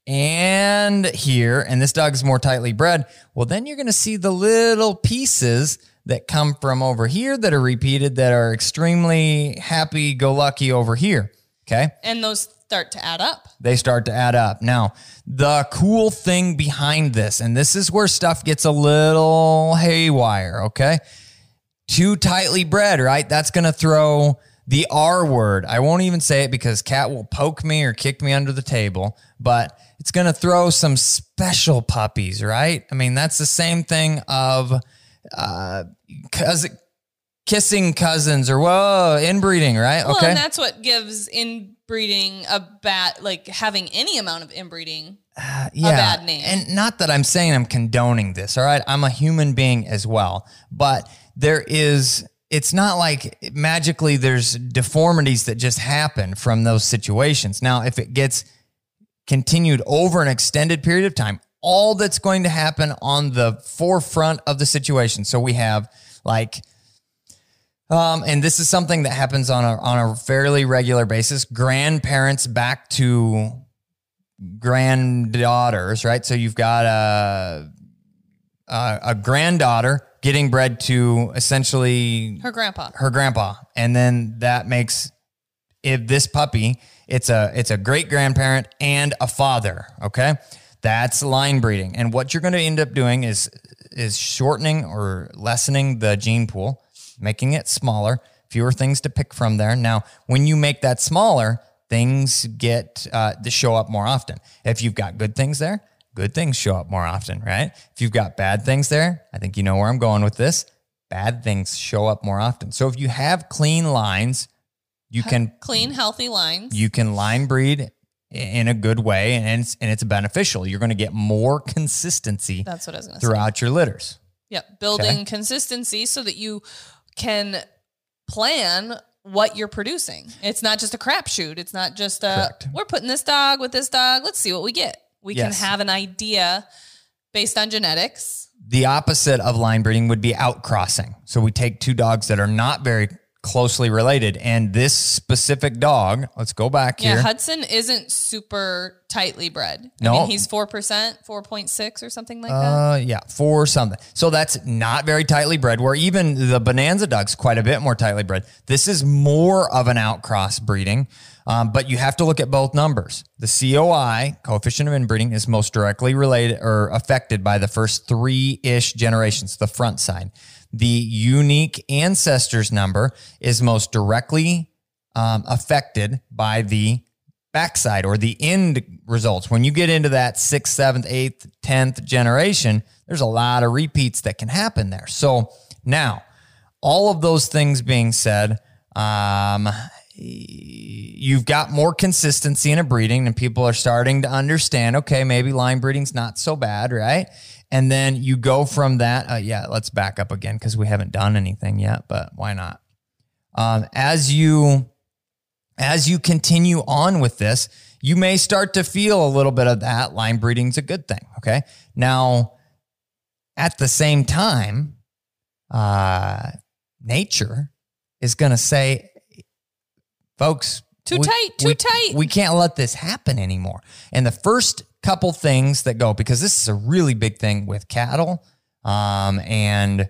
and here, and this dog is more tightly bred, well, then you're going to see the little pieces that come from over here that are repeated that are extremely happy go lucky over here. Okay. And those start to add up. they start to add up. Now, the cool thing behind this, and this is where stuff gets a little haywire, okay? Too tightly bred, right? That's going to throw the R word. I won't even say it because Kat will poke me or kick me under the table, but it's going to throw some special puppies, right? I mean, that's the same thing of uh, cousin, kissing cousins or whoa, inbreeding, right? Well, okay. and that's what gives inbreeding a bad, like having any amount of inbreeding. Uh, yeah, bad name. And not that I'm saying I'm condoning this, all right? I'm a human being as well. But there is, it's not like magically there's deformities that just happen from those situations. Now, if it gets continued over an extended period of time, all that's going to happen on the forefront of the situation. So we have like, um, and this is something that happens on a on a fairly regular basis. Grandparents back to granddaughters, right? So you've got a a, a granddaughter getting bred to essentially Her grandpa. her grandpa, and then that makes if this puppy, it's a it's a great grandparent and a father. Okay, that's line breeding, and what you're going to end up doing is is shortening or lessening the gene pool, making it smaller, fewer things to pick from there. Now, when you make that smaller, things get uh, to show up more often. If you've got good things there, good things show up more often, right? If you've got bad things there, I think you know where I'm going with this. Bad things show up more often. So if you have clean lines, you can Clean, healthy lines. you can line breed in a good way and it's, and it's beneficial. You're going to get more consistency That's what I was going to say. throughout your litters. Yep. Building Okay. consistency so that you can plan what you're producing. It's not just a crapshoot. It's not just a, Correct. we're putting this dog with this dog. Let's see what we get. We Yes. can have an idea based on genetics. The opposite of line breeding would be outcrossing. So we take two dogs that are not very closely related and this specific dog, let's go back Yeah, here. Hudson isn't super tightly bred. I No. mean, he's 4%, 4.6 or something like that. Uh, yeah, 4 something. So that's not very tightly bred. Where even the Bonanza dog's quite a bit more tightly bred. This is more of an outcross breeding, um, but you have to look at both numbers. The COI coefficient of inbreeding is most directly related or affected by the first three ish generations, the front side. The unique ancestors number is most directly um, affected by the backside or the end results. When you get into that sixth, seventh, eighth, tenth generation, there's a lot of repeats that can happen there. So now, all of those things being said, um, you've got more consistency in a breeding, and people are starting to understand. Okay, maybe line breeding's not so bad, right? And then you go from that. Uh, yeah, let's back up again because we haven't done anything yet, but why not? Um, as you as you continue on with this, you may start to feel a little bit of that line breeding's a good thing. Okay. Now, at the same time, uh, nature is going to say, folks, Too tight, too we, tight. We can't let this happen anymore. And the first couple things that go, because this is a really big thing with cattle um, and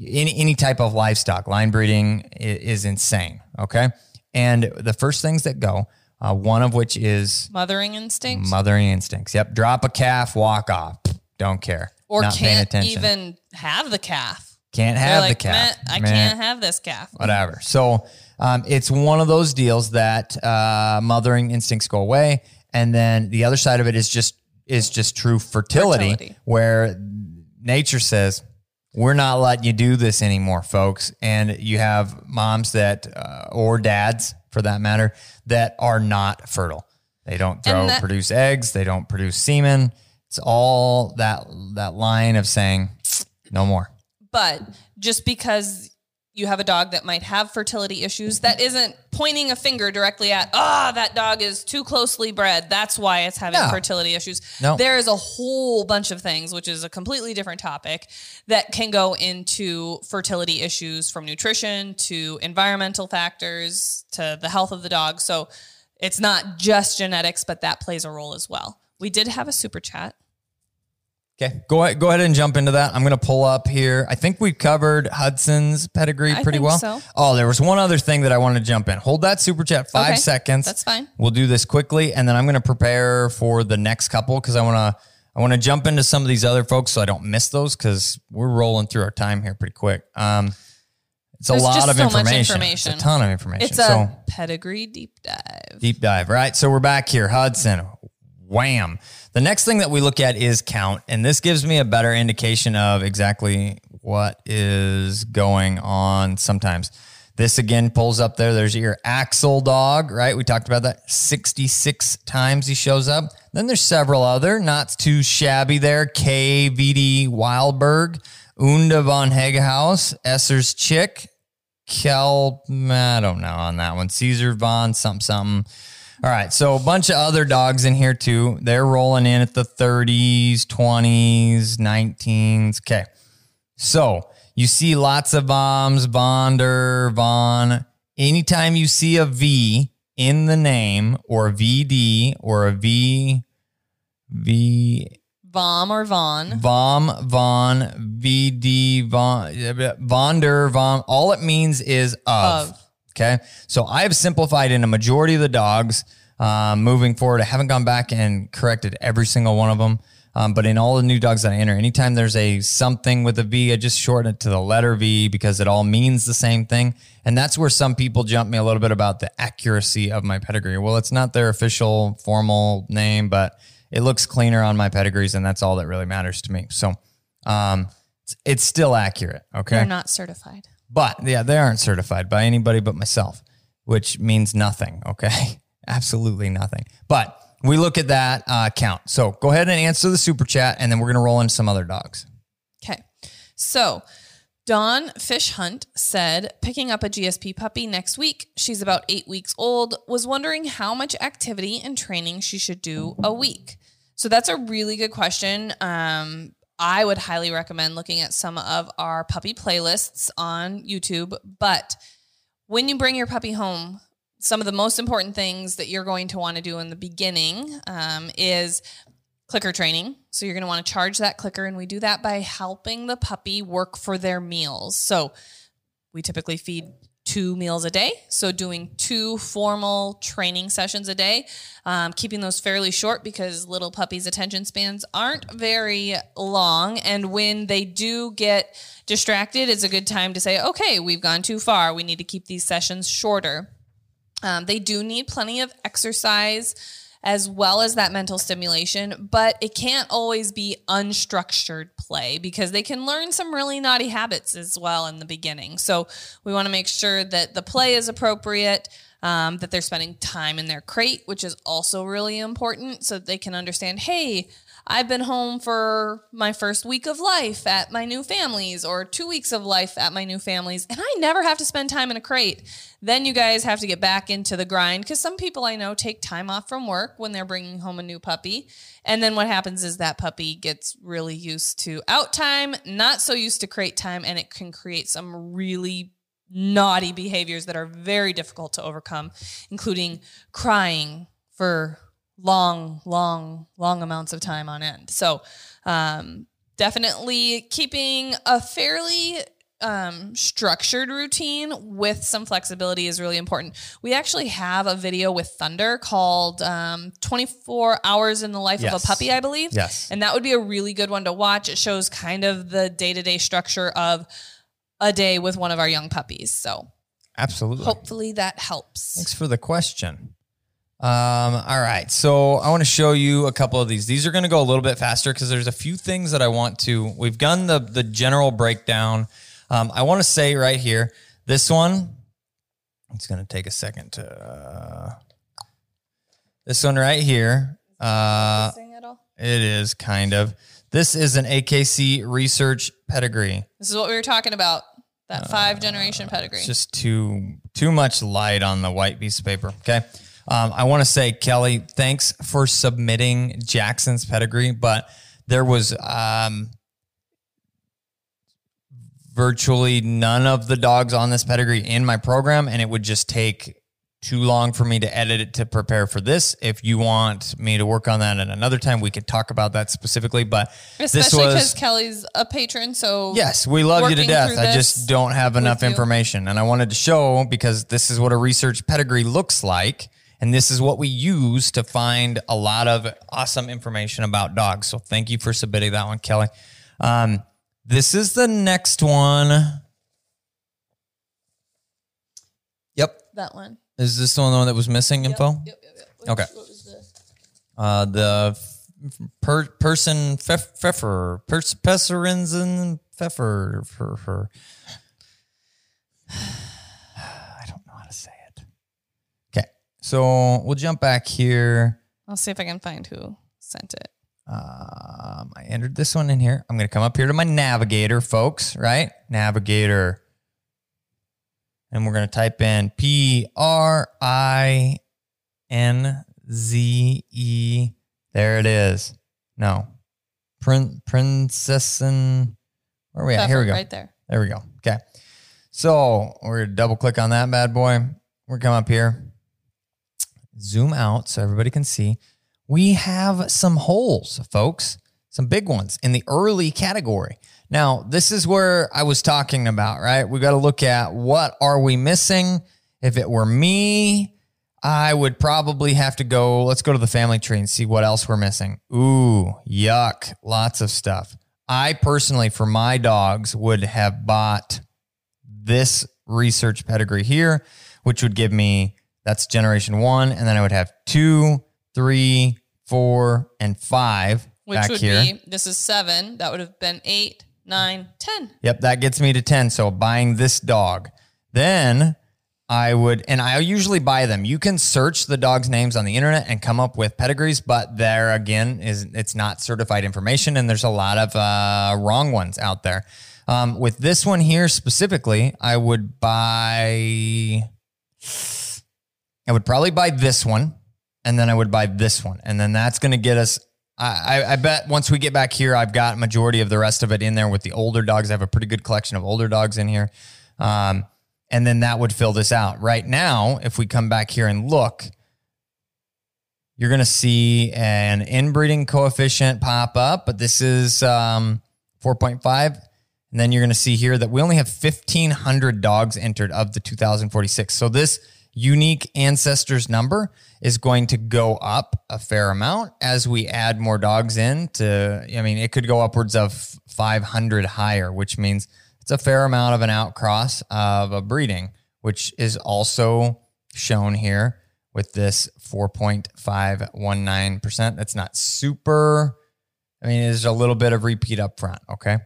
any, any type of livestock, line breeding is, is insane. Okay. And the first things that go, uh, one of which is Mothering instincts. mothering instincts. Yep. Drop a calf, walk off. Don't care. or Not can't attention. even have the calf. Can't have like, the calf. I Meh. can't have this calf. whatever. So um, it's one of those deals that uh, mothering instincts go away, and then the other side of it is just is just true fertility, Fertility. where nature says we're not letting you do this anymore, folks. And you have moms that uh, or dads, for that matter, that are not fertile. They don't throw that- produce eggs. They don't produce semen. It's all that that line of saying no more. But just because you have a dog that might have fertility issues, that isn't pointing a finger directly at, ah, that dog is too closely bred. That's why it's having No. fertility issues. No. There is a whole bunch of things, which is a completely different topic, that can go into fertility issues from nutrition to environmental factors to the health of the dog. So it's not just genetics, but that plays a role as well. We did have a super chat. Okay, go ahead, go ahead and jump into that. I'm going to pull up here. I think we covered Hudson's pedigree I pretty well. so. Oh, there was one other thing that I wanted to jump in. Hold that super chat five Okay, seconds. that's fine. We'll do this quickly, and then I'm going to prepare for the next couple because I want to I want to jump into some of these other folks so I don't miss those because we're rolling through our time here pretty quick. Um, it's There's a lot of so information. information. It's a ton of information. It's a so pedigree deep dive. deep dive, right? So we're back here, Hudson. Wham. The next thing that we look at is count, and this gives me a better indication of exactly what is going on sometimes. This again pulls up there. There's your Axel dog, right? We talked about that 66 times he shows up. Then there's several other, not too shabby there. KVD Wildberg, Unda von Hagehaus, Esser's Chick, Kel, I don't know on that one. Caesar von something something. All right, so a bunch of other dogs in here too. They're rolling in at the 30s, 20s, 19s. Okay, so you see lots of bombs, Vonder, Von. Anytime you see a V in the name or VD or a V, V, Vom or Von. Vom, Von, VD, Von, Vonder, Vom. All it means is of. Of. Okay. So I have simplified in a majority of the dogs um, moving forward. I haven't gone back and corrected every single one of them. Um, but in all the new dogs that I enter, anytime there's a something with a V, I just shorten it to the letter V because it all means the same thing. And that's where some people jump me a little bit about the accuracy of my pedigree. Well, it's not their official formal name, but it looks cleaner on my pedigrees, and that's all that really matters to me. So um, it's, it's still accurate. Okay. They're not certified. But yeah, they aren't certified by anybody but myself, which means nothing. Okay. Absolutely nothing. But we look at that uh, count. So go ahead and answer the super chat, and then we're going to roll into some other dogs. Okay. So Dawn Fish Hunt said, picking up a GSP puppy next week. She's about eight weeks old. Was wondering how much activity and training she should do a week. So that's a really good question. Um, I would highly recommend looking at some of our puppy playlists on YouTube. But when you bring your puppy home, some of the most important things that you're going to want to do in the beginning um, is clicker training. So you're going to want to charge that clicker, and we do that by helping the puppy work for their meals. So we typically feed two meals a day. So doing two formal training sessions a day, um, keeping those fairly short because little puppies' attention spans aren't very long. And when they do get distracted, it's a good time to say, okay, we've gone too far. We need to keep these sessions shorter. Um, they do need plenty of exercise as well as that mental stimulation, but it can't always be unstructured play because they can learn some really naughty habits as well in the beginning. So we want to make sure that the play is appropriate. Um, that they're spending time in their crate, which is also really important, so that they can understand, hey, I've been home for my first week of life at my new family's or two weeks of life at my new family's, and I never have to spend time in a crate. Then you guys have to get back into the grind because some people I know take time off from work when they're bringing home a new puppy. And then what happens is that puppy gets really used to out time, not so used to crate time, and it can create some really naughty behaviors that are very difficult to overcome, including crying for long, long, long amounts of time on end. So, um, definitely keeping a fairly um, structured routine with some flexibility is really important. We actually have a video with Thunder called um, 24 Hours in the Life of a Puppy, I believe. Yes. And that would be a really good one to watch. It shows kind of the day to day structure of a day with one of our young puppies. So Absolutely. hopefully that helps. Thanks for the question. Um, all right. So I want to show you a couple of these. These are going to go a little bit faster because there's a few things that I want to. We've done the the general breakdown. Um, I want to say right here, this one. It's going to take a second to. Uh, this one right here. Uh, it is kind of. This is an AKC research pedigree. This is what we were talking about. That five generation pedigree. It's just too too much light on the white piece of paper. Okay. Um, I want to say, Kelly, thanks for submitting Jackson's pedigree, but there was um, virtually none of the dogs on this pedigree in my program, and it would just take too long for me to edit it to prepare for this. If you want me to work on that at another time, we could talk about that specifically. But this Especially because Kelly's a patron, so Yes, we love you to death. I just don't have enough information. And I wanted to show because this is what a research pedigree looks like. And this is what we use to find a lot of awesome information about dogs. So thank you for submitting that one, Kelly. Um, this is the next one. Yep. that one. Is this the one that was missing info? Yep, yep, yep. Which- Okay. What was the, Uh, the per, person pfeff- pfeffer, pers, pfeffer, for her. I don't know how to say it. Okay, so we'll jump back here. I'll see if I can find who sent it. Um, I entered this one in here. I'm going to come up here to my navigator, folks, right? Navigator. And we're going to type in P R I N Z E. There it is. No. Prin- Princessin. Where are we at? Here we go. Right there. There we go. Okay. So we're going to double click on that bad boy. We're going to come up here, zoom out so everybody can see. We have some holes, folks, some big ones in the early category. Now, this is where I was talking about, right? We got to look at what are we missing? If it were me, I would probably have to go, let's go to the family tree and see what else we're missing. Ooh, yuck, lots of stuff. I personally, for my dogs, would have bought this research pedigree here, which would give me that's generation one, and then I would have two, three, four, and five Which back would here. be this is seven. That would have been eight, nine, ten. Yep, that gets me to 10. So buying this dog. Then I would, and I usually buy them. You can search the dog's names on the internet and come up with pedigrees, but there again is it's not certified information, and there's a lot of uh, wrong ones out there. Um, with this one here specifically, I would buy. I would probably buy this one, and then I would buy this one, and then that's going to get us. I, I, bet once we get back here, I've got majority of the rest of it in there with the older dogs. I have a pretty good collection of older dogs in here, um, and then that would fill this out. Right now, if we come back here and look, you're going to see an inbreeding coefficient pop up, but this is um, 4.5. And then you're going to see here that we only have 1,500 dogs entered of the 2046. So this unique ancestors number is going to go up a fair amount as we add more dogs in to, I mean, it could go upwards of 500 higher, which means it's a fair amount of an outcross of a breeding, which is also shown here with this 4.519%. That's not super, I mean, there's a little bit of repeat up front, okay?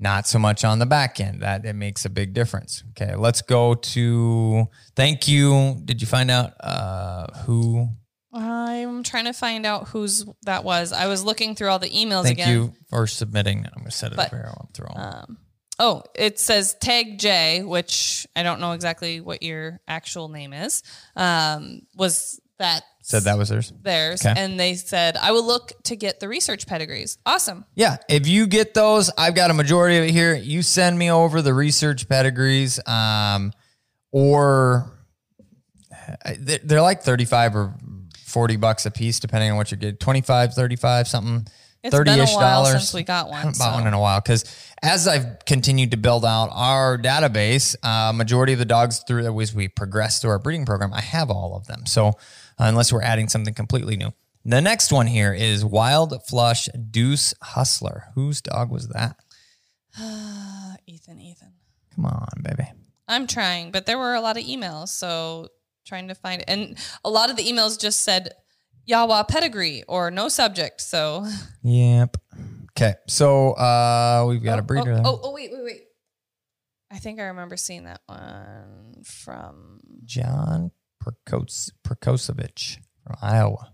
Not so much on the back end. That it makes a big difference. Okay, let's go to thank you. Did you find out uh who I'm trying to find out whose that was. I was looking through all the emails thank again. you for submitting. I'm gonna set it But, up here. I'm throw 'em. Um, oh, it says tag J, which I don't know exactly what your actual name is. Um, was that Said that was theirs. theirs? Okay. And they said I will look to get the research pedigrees. Awesome. Yeah, if you get those, I've got a majority of it here. You send me over the research pedigrees, um, or uh, they're like 35 or 40 bucks a piece, depending on what you get. 25, 35, something. It's been a 30-ish while dollars. since we got I one, haven't bought so- one in a while because as I've continued to build out our database, uh, majority of the dogs through as we progress through our breeding program, I have all of them. So unless we're adding something completely new. The next one here is Wild Flush Deuce Hustler. Whose dog was that? Uh, Ethan, Ethan. Come on, baby. I'm trying, but there were a lot of emails, so trying to find and a lot of the emails just said Yawa pedigree or no subject. So Yep. Okay, so uh, we've got a breeder. Oh, oh, oh, wait, wait, wait. I think I remember seeing that one from. John Perkos- Perkosevich from Iowa.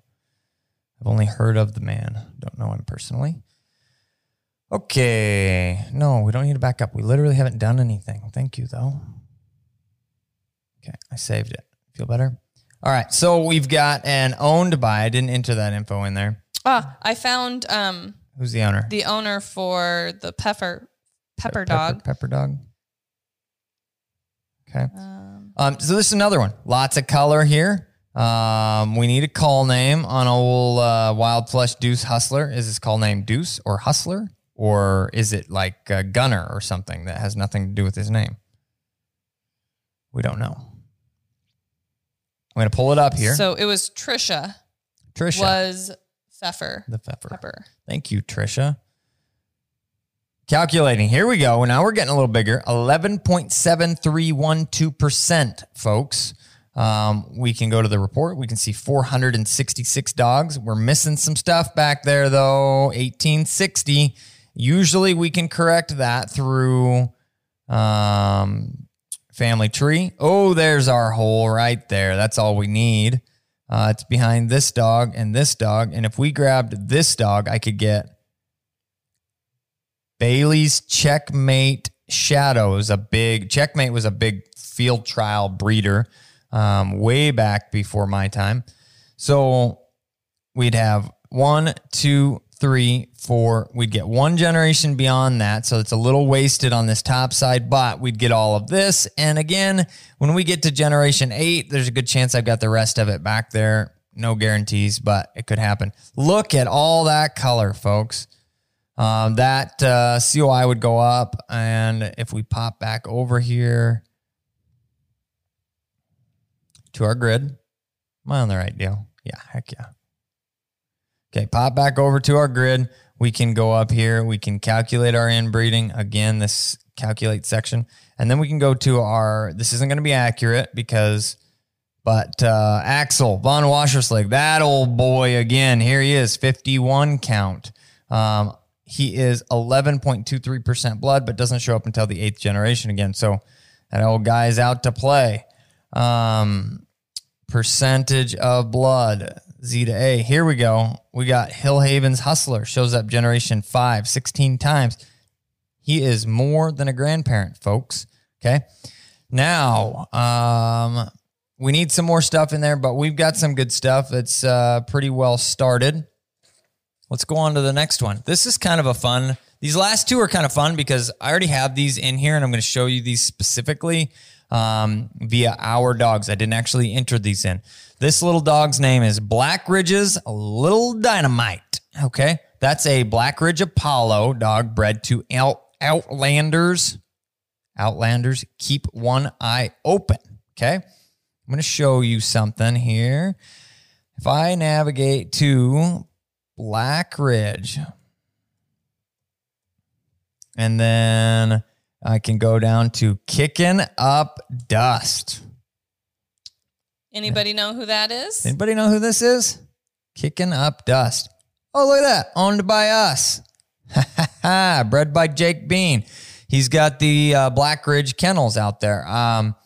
I've only heard of the man. Don't know him personally. Okay. No, we don't need to back up. We literally haven't done anything. Thank you, though. Okay. I saved it. Feel better? All right. So we've got an owned by. I didn't enter that info in there. Ah, I found um Who's the owner? the owner for the pepper pepper dog. Pepper dog. Okay. Um, Um, so this is another one. Lots of color here. Um, we need a call name on old uh, Wild Flush Deuce Hustler. Is his call name Deuce or Hustler? Or is it like a Gunner or something that has nothing to do with his name? We don't know. I'm going to pull it up here. So it was Trisha Trisha, was Pfeffer. the pepper. Pepper. Thank you, Trisha. Calculating. Here we go. Now we're getting a little bigger. 11.7312%, folks. Um, we can go to the report. We can see 466 dogs. We're missing some stuff back there, though. 1860. Usually we can correct that through um, family tree. Oh, there's our hole right there. That's all we need. Uh, it's behind this dog and this dog. And if we grabbed this dog, I could get Bailey's Checkmate Shadows. A big Checkmate was a big field trial breeder um, way back before my time. So we'd have one, two, three, four. We'd get one generation beyond that. So it's a little wasted on this top side, but we'd get all of this. And again, when we get to generation eight, there's a good chance I've got the rest of it back there. No guarantees, but it could happen. Look at all that color, folks. Um, that uh, COI would go up. And if we pop back over here to our grid, am I on the right deal? Yeah, heck yeah. Okay, pop back over to our grid. We can go up here. We can calculate our inbreeding. Again, this calculate section. And then we can go to our, this isn't going to be accurate because, but uh, Axel Von Washerslig, that old boy again, here he is, 51 count. Um, he is 11.23% blood, but doesn't show up until the eighth generation again. So that old guy is out to play. Um, percentage of blood, Z to A. Here we go. We got Hill Haven's Hustler, shows up generation five, 16 times. He is more than a grandparent, folks. Okay. Now, um, we need some more stuff in there, but we've got some good stuff. It's uh, pretty well started. Let's go on to the next one. This is kind of a fun. These last two are kind of fun because I already have these in here, and I'm going to show you these specifically um, via our dogs. I didn't actually enter these in. This little dog's name is Black Ridge's Little Dynamite. Okay, that's a Black Ridge Apollo dog bred to out, Outlanders. Outlanders keep one eye open. Okay, I'm going to show you something here. If I navigate to Black Ridge. And then I can go down to kicking up dust. Anybody know who that is? Anybody know who this is? Kicking up dust. Oh, look at that. Owned by us. Ha ha. ha. Bred by Jake Bean. He's got the uh, Black Ridge kennels out there. Um,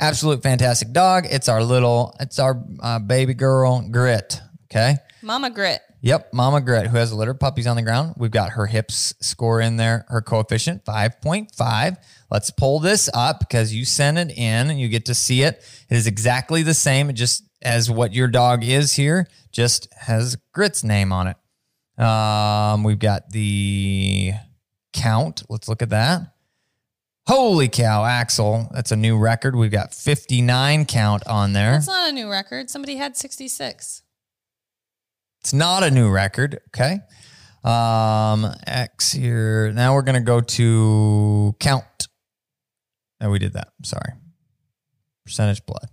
absolute fantastic dog. It's our little, it's our uh, baby girl Grit. Okay. Mama Grit. Yep, Mama Grit, who has a litter of puppies on the ground. We've got her hips score in there, her coefficient 5.5. Let's pull this up because you sent it in and you get to see it. It is exactly the same, just as what your dog is here, just has Grit's name on it. Um, we've got the count. Let's look at that. Holy cow, Axel. That's a new record. We've got 59 count on there. That's not a new record. Somebody had 66. It's not a new record. Okay. Um, X here. Now we're going to go to count. No, we did that. Sorry. Percentage blood.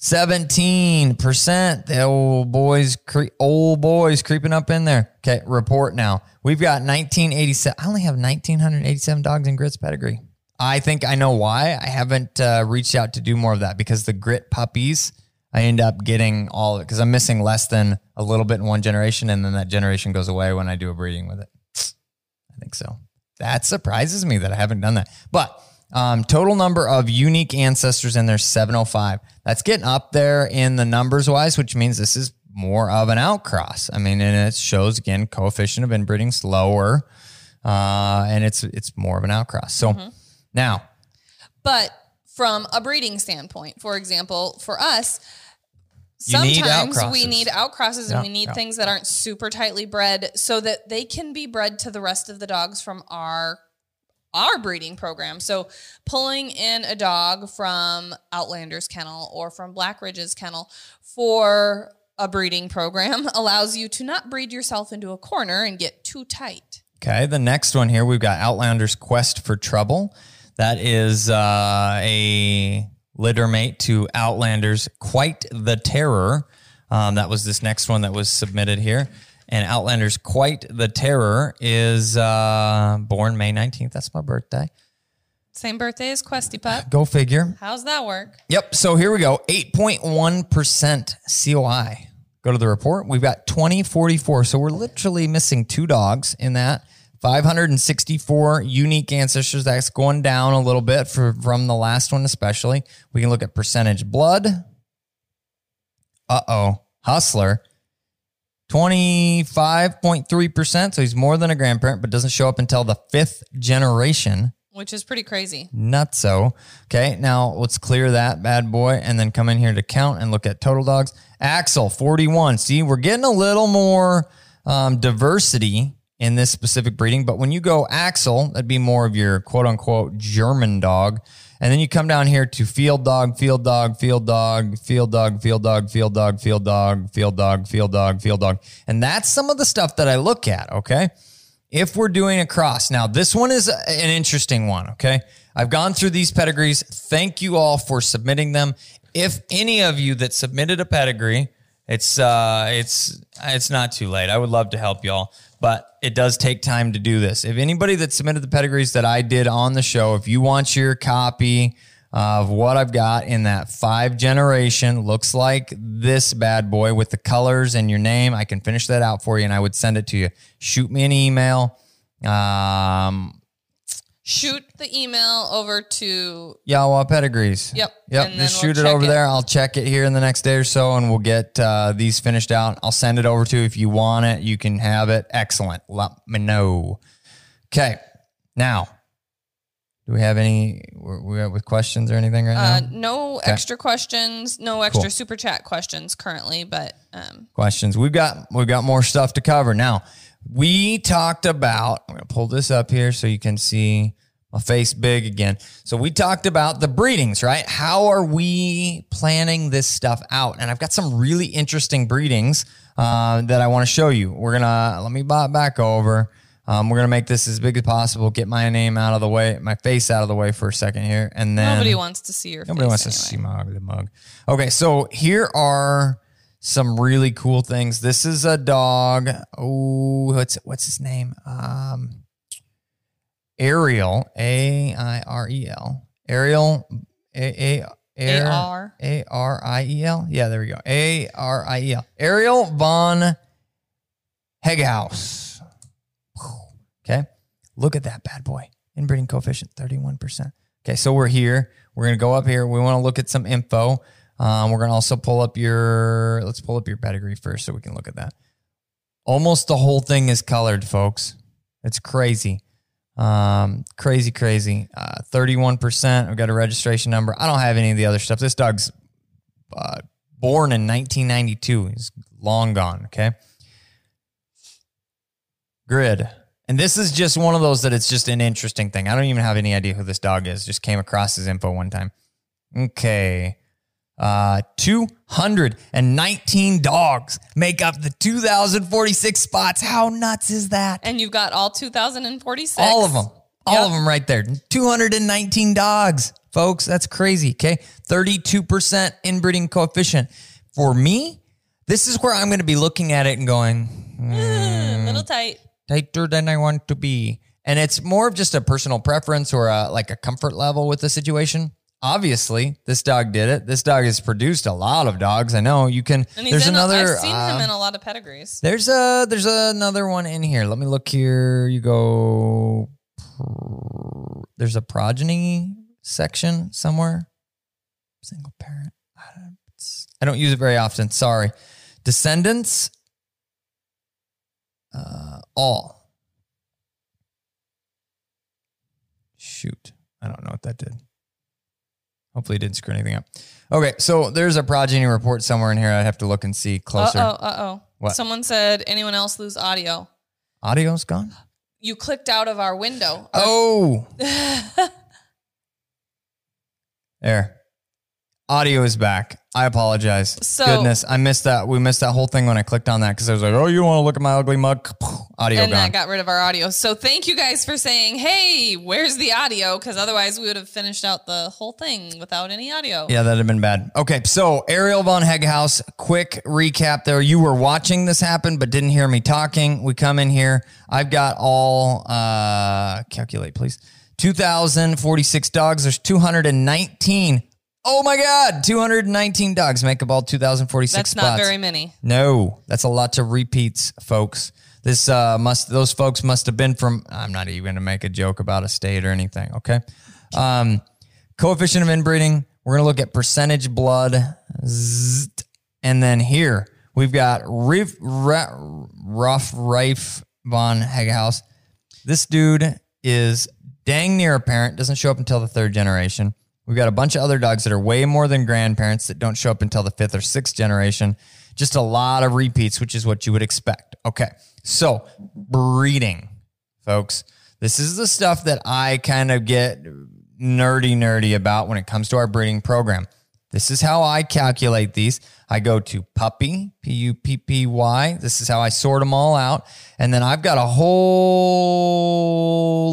17%. The old boys, cre- old boys creeping up in there. Okay. Report now. We've got 1987. I only have 1987 dogs in Grit's pedigree. I think I know why. I haven't uh, reached out to do more of that because the Grit puppies I end up getting all of it because I'm missing less than a little bit in one generation, and then that generation goes away when I do a breeding with it. I think so. That surprises me that I haven't done that. But um, total number of unique ancestors in there 705. That's getting up there in the numbers wise, which means this is more of an outcross. I mean, and it shows again coefficient of inbreeding slower, uh, and it's it's more of an outcross. So now, But from a breeding standpoint, for example, for us, You need sometimes we need outcrosses Yeah, and we need yeah. things that aren't super tightly bred so that they can be bred to the rest of the dogs from our our breeding program. So pulling in a dog from Outlander's kennel or from Black Ridge's kennel for a breeding program allows you to not breed yourself into a corner and get too tight. Okay, the next one here we've got Outlander's Quest for Trouble. That is uh, a littermate to Outlander's Quite the Terror. Um, that was this next one that was submitted here. And Outlander's Quite the Terror is uh, born May 19th. That's my birthday. Same birthday as Questy Pup. Go figure. How's that work? Yep. So here we go 8.1% COI. Go to the report. We've got 2044. So we're literally missing two dogs in that. 564 unique ancestors. That's going down a little bit for, from the last one, especially. We can look at percentage blood. Uh oh. Hustler. 25.3%. So he's more than a grandparent, but doesn't show up until the fifth generation. Which is pretty crazy. Nutso. Okay, now let's clear that bad boy and then come in here to count and look at total dogs. Axel, 41. See, we're getting a little more um, diversity in this specific breeding, but when you go Axel, that'd be more of your quote unquote German dog. And then you come down here to field dog, field dog, field dog, field dog, field dog, field dog, field dog, field dog, field dog, field dog. And that's some of the stuff that I look at, okay? if we're doing a cross. Now, this one is an interesting one, okay? I've gone through these pedigrees. Thank you all for submitting them. If any of you that submitted a pedigree, it's uh it's it's not too late. I would love to help y'all, but it does take time to do this. If anybody that submitted the pedigrees that I did on the show, if you want your copy of what I've got in that five generation. Looks like this bad boy with the colors and your name. I can finish that out for you and I would send it to you. Shoot me an email. Um, Shoot the email over to Yawa Pedigrees. Yep. Yep. Just we'll shoot it over it. there. I'll check it here in the next day or so and we'll get uh, these finished out. I'll send it over to you. If you want it, you can have it. Excellent. Let me know. Okay. Now, do we have any we with questions or anything right uh, now? no extra questions, no extra super chat questions currently, but um, questions. We've got we've got more stuff to cover. Now, we talked about I'm gonna pull this up here so you can see my face big again. So we talked about the breedings, right? How are we planning this stuff out? And I've got some really interesting breedings uh, that I want to show you. We're gonna let me bob back over. Um, we're gonna make this as big as possible. Get my name out of the way, my face out of the way for a second here, and then nobody wants to see your face. Nobody wants to see my ugly mug. Okay, so here are some really cool things. This is a dog. Oh, what's what's his name? Um, Ariel. A I R E L. Ariel. A A AR. A R I E L. Yeah, there we go. A R I E L. Ariel von Heghaus. Okay. Look at that bad boy. Inbreeding coefficient 31%. Okay. So we're here. We're going to go up here. We want to look at some info. Um, we're to also pull up your, let's pull up your pedigree first so we can look at that. Almost the whole thing is colored, folks. It's crazy. Um, crazy, crazy. Uh, 31%. I've got a registration number. I don't have any of the other stuff. This dog's uh, born in 1992. He's long gone. Okay. Grid. And this is just one of those that it's just an interesting thing. I don't even have any idea who this dog is. Just came across his info one time. Okay. Uh, 219 dogs make up the 2,046 spots. How nuts is that? And you've got all 2046. All of them. All Yep. of them right there. 219 dogs, folks. That's crazy. Okay. 32% inbreeding coefficient. For me, this is where I'm going to be looking at it and going, "Hmm, Mm, little tight. tighter than I want to be. And it's more of just a personal preference or a, like a comfort level with the situation. Obviously, this dog did it. This dog has produced a lot of dogs. I know you can. And he's there's in another. I've seen uh, him in a lot of pedigrees. there's a there's another one in here. Let me look here. You go. There's a progeny section somewhere. Single parent. I don't, I don't use it very often. Sorry. Descendants. Uh, all. Shoot. I don't know what that did. Hopefully, it didn't screw anything up. Okay, so there's a progeny report somewhere in here. I'd have to look and see Uh closer. oh, uh oh. What? Someone said, anyone else lose audio? Audio's gone. you clicked out of our window. Oh. there. Audio is back. I apologize. So- Goodness, I missed that. We missed that whole thing when I clicked on that because I was like, "Oh, you want to look at my ugly mug?" Audio and gone. that got rid of our audio. So thank you guys for saying, "Hey, where's the audio?" Because otherwise, we would have finished out the whole thing without any audio. Yeah, that'd have been bad. Okay, so Ariel von Heghaus, quick recap there. You were watching this happen, but didn't hear me talking. We come in here. I've got all, uh, calculate please. 2,046 dogs. There's 219. Oh my God, 219 dogs make up all 2,046 That's spots. not very many. No, that's a lot to repeats, folks. This uh, must those folks must have been from. I'm not even going to make a joke about a state or anything. Okay, um, coefficient of inbreeding. We're going to look at percentage blood, and then here we've got Riff, Ruff Rife von Heghaus. This dude is dang near a parent. Doesn't show up until the third generation. We've got a bunch of other dogs that are way more than grandparents that don't show up until the fifth or sixth generation. Just a lot of repeats, which is what you would expect. Okay. So, breeding, folks. This is the stuff that I kind of get nerdy, nerdy about when it comes to our breeding program. This is how I calculate these. I go to puppy, P U P P Y. This is how I sort them all out. And then I've got a whole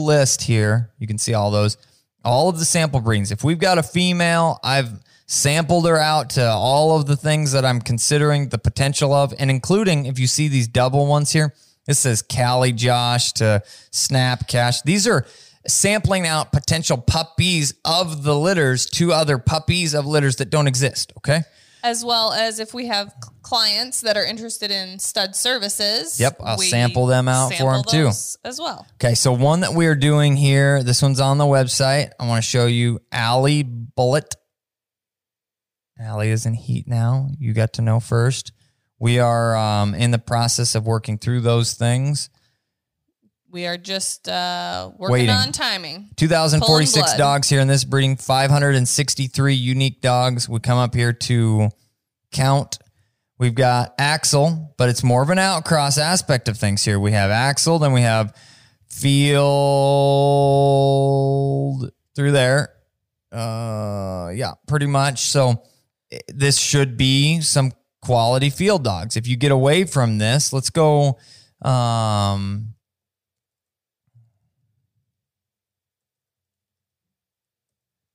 list here. You can see all those, all of the sample breedings. If we've got a female, I've sampled her out to all of the things that I'm considering the potential of, and including if you see these double ones here, this says Cali Josh to Snap Cash. These are sampling out potential puppies of the litters to other puppies of litters that don't exist. Okay. As well as if we have clients that are interested in stud services. Yep, I'll sample them out for sample 'em too. As well. Okay, so one that we're doing here, this one's on the website. I want to show you Alley Bullet. Allie is in heat now. You got to know first. We are um, in the process of working through those things. We are just uh, working Waiting. on timing. 2,046 dogs here in this breeding, 563 unique dogs. We come up here to count. We've got Axel, but it's more of an outcross aspect of things here. We have Axel, then we have Field through there. Uh, yeah, pretty much. So this should be some quality field dogs. If you get away from this, let's go. Um,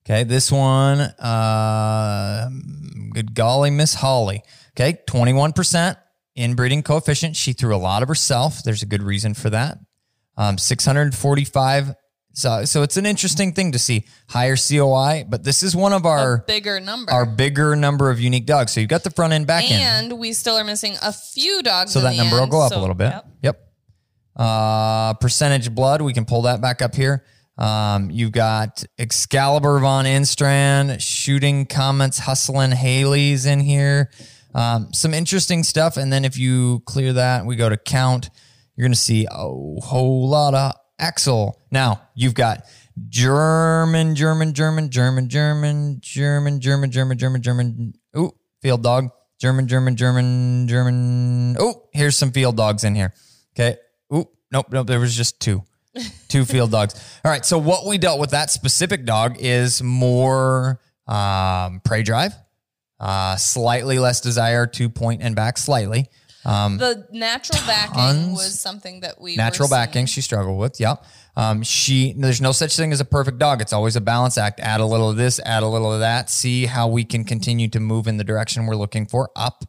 Okay, this one, uh, good golly, Miss Holly. Okay, 21% inbreeding coefficient. She threw a lot of herself. There's a good reason for that. Um, 645. So, so it's an interesting thing to see higher COI, but this is one of our Bigger number. our bigger number of unique dogs. So you've got the front end, back end. and we still are missing a few dogs. So that number will go up So, a little bit. yep. Yep. Uh, percentage blood, we can pull that back up here. Um, you've got Excalibur Von Instrand, shooting comments, hustling Haley's in here. Um, some interesting stuff. And then if you clear that, we go to count, you're going to see a whole lot of Axel. Now you've got German, German, German, German, German, German, German, German, German, German. Ooh, field dog. German, German, German, German. Oh, here's some field dogs in here. Okay. Ooh, nope, nope. There was just two, two field dogs. All right. So what we dealt with that specific dog is more um, prey drive, uh, slightly less desire to point and back slightly. Um, The natural backing was something that we natural backing she struggled with yep. Um, she there's no such thing as a perfect dog. It's always a balance act. Add a little of this add a little of that. See how we can continue to move in the direction we're looking for up.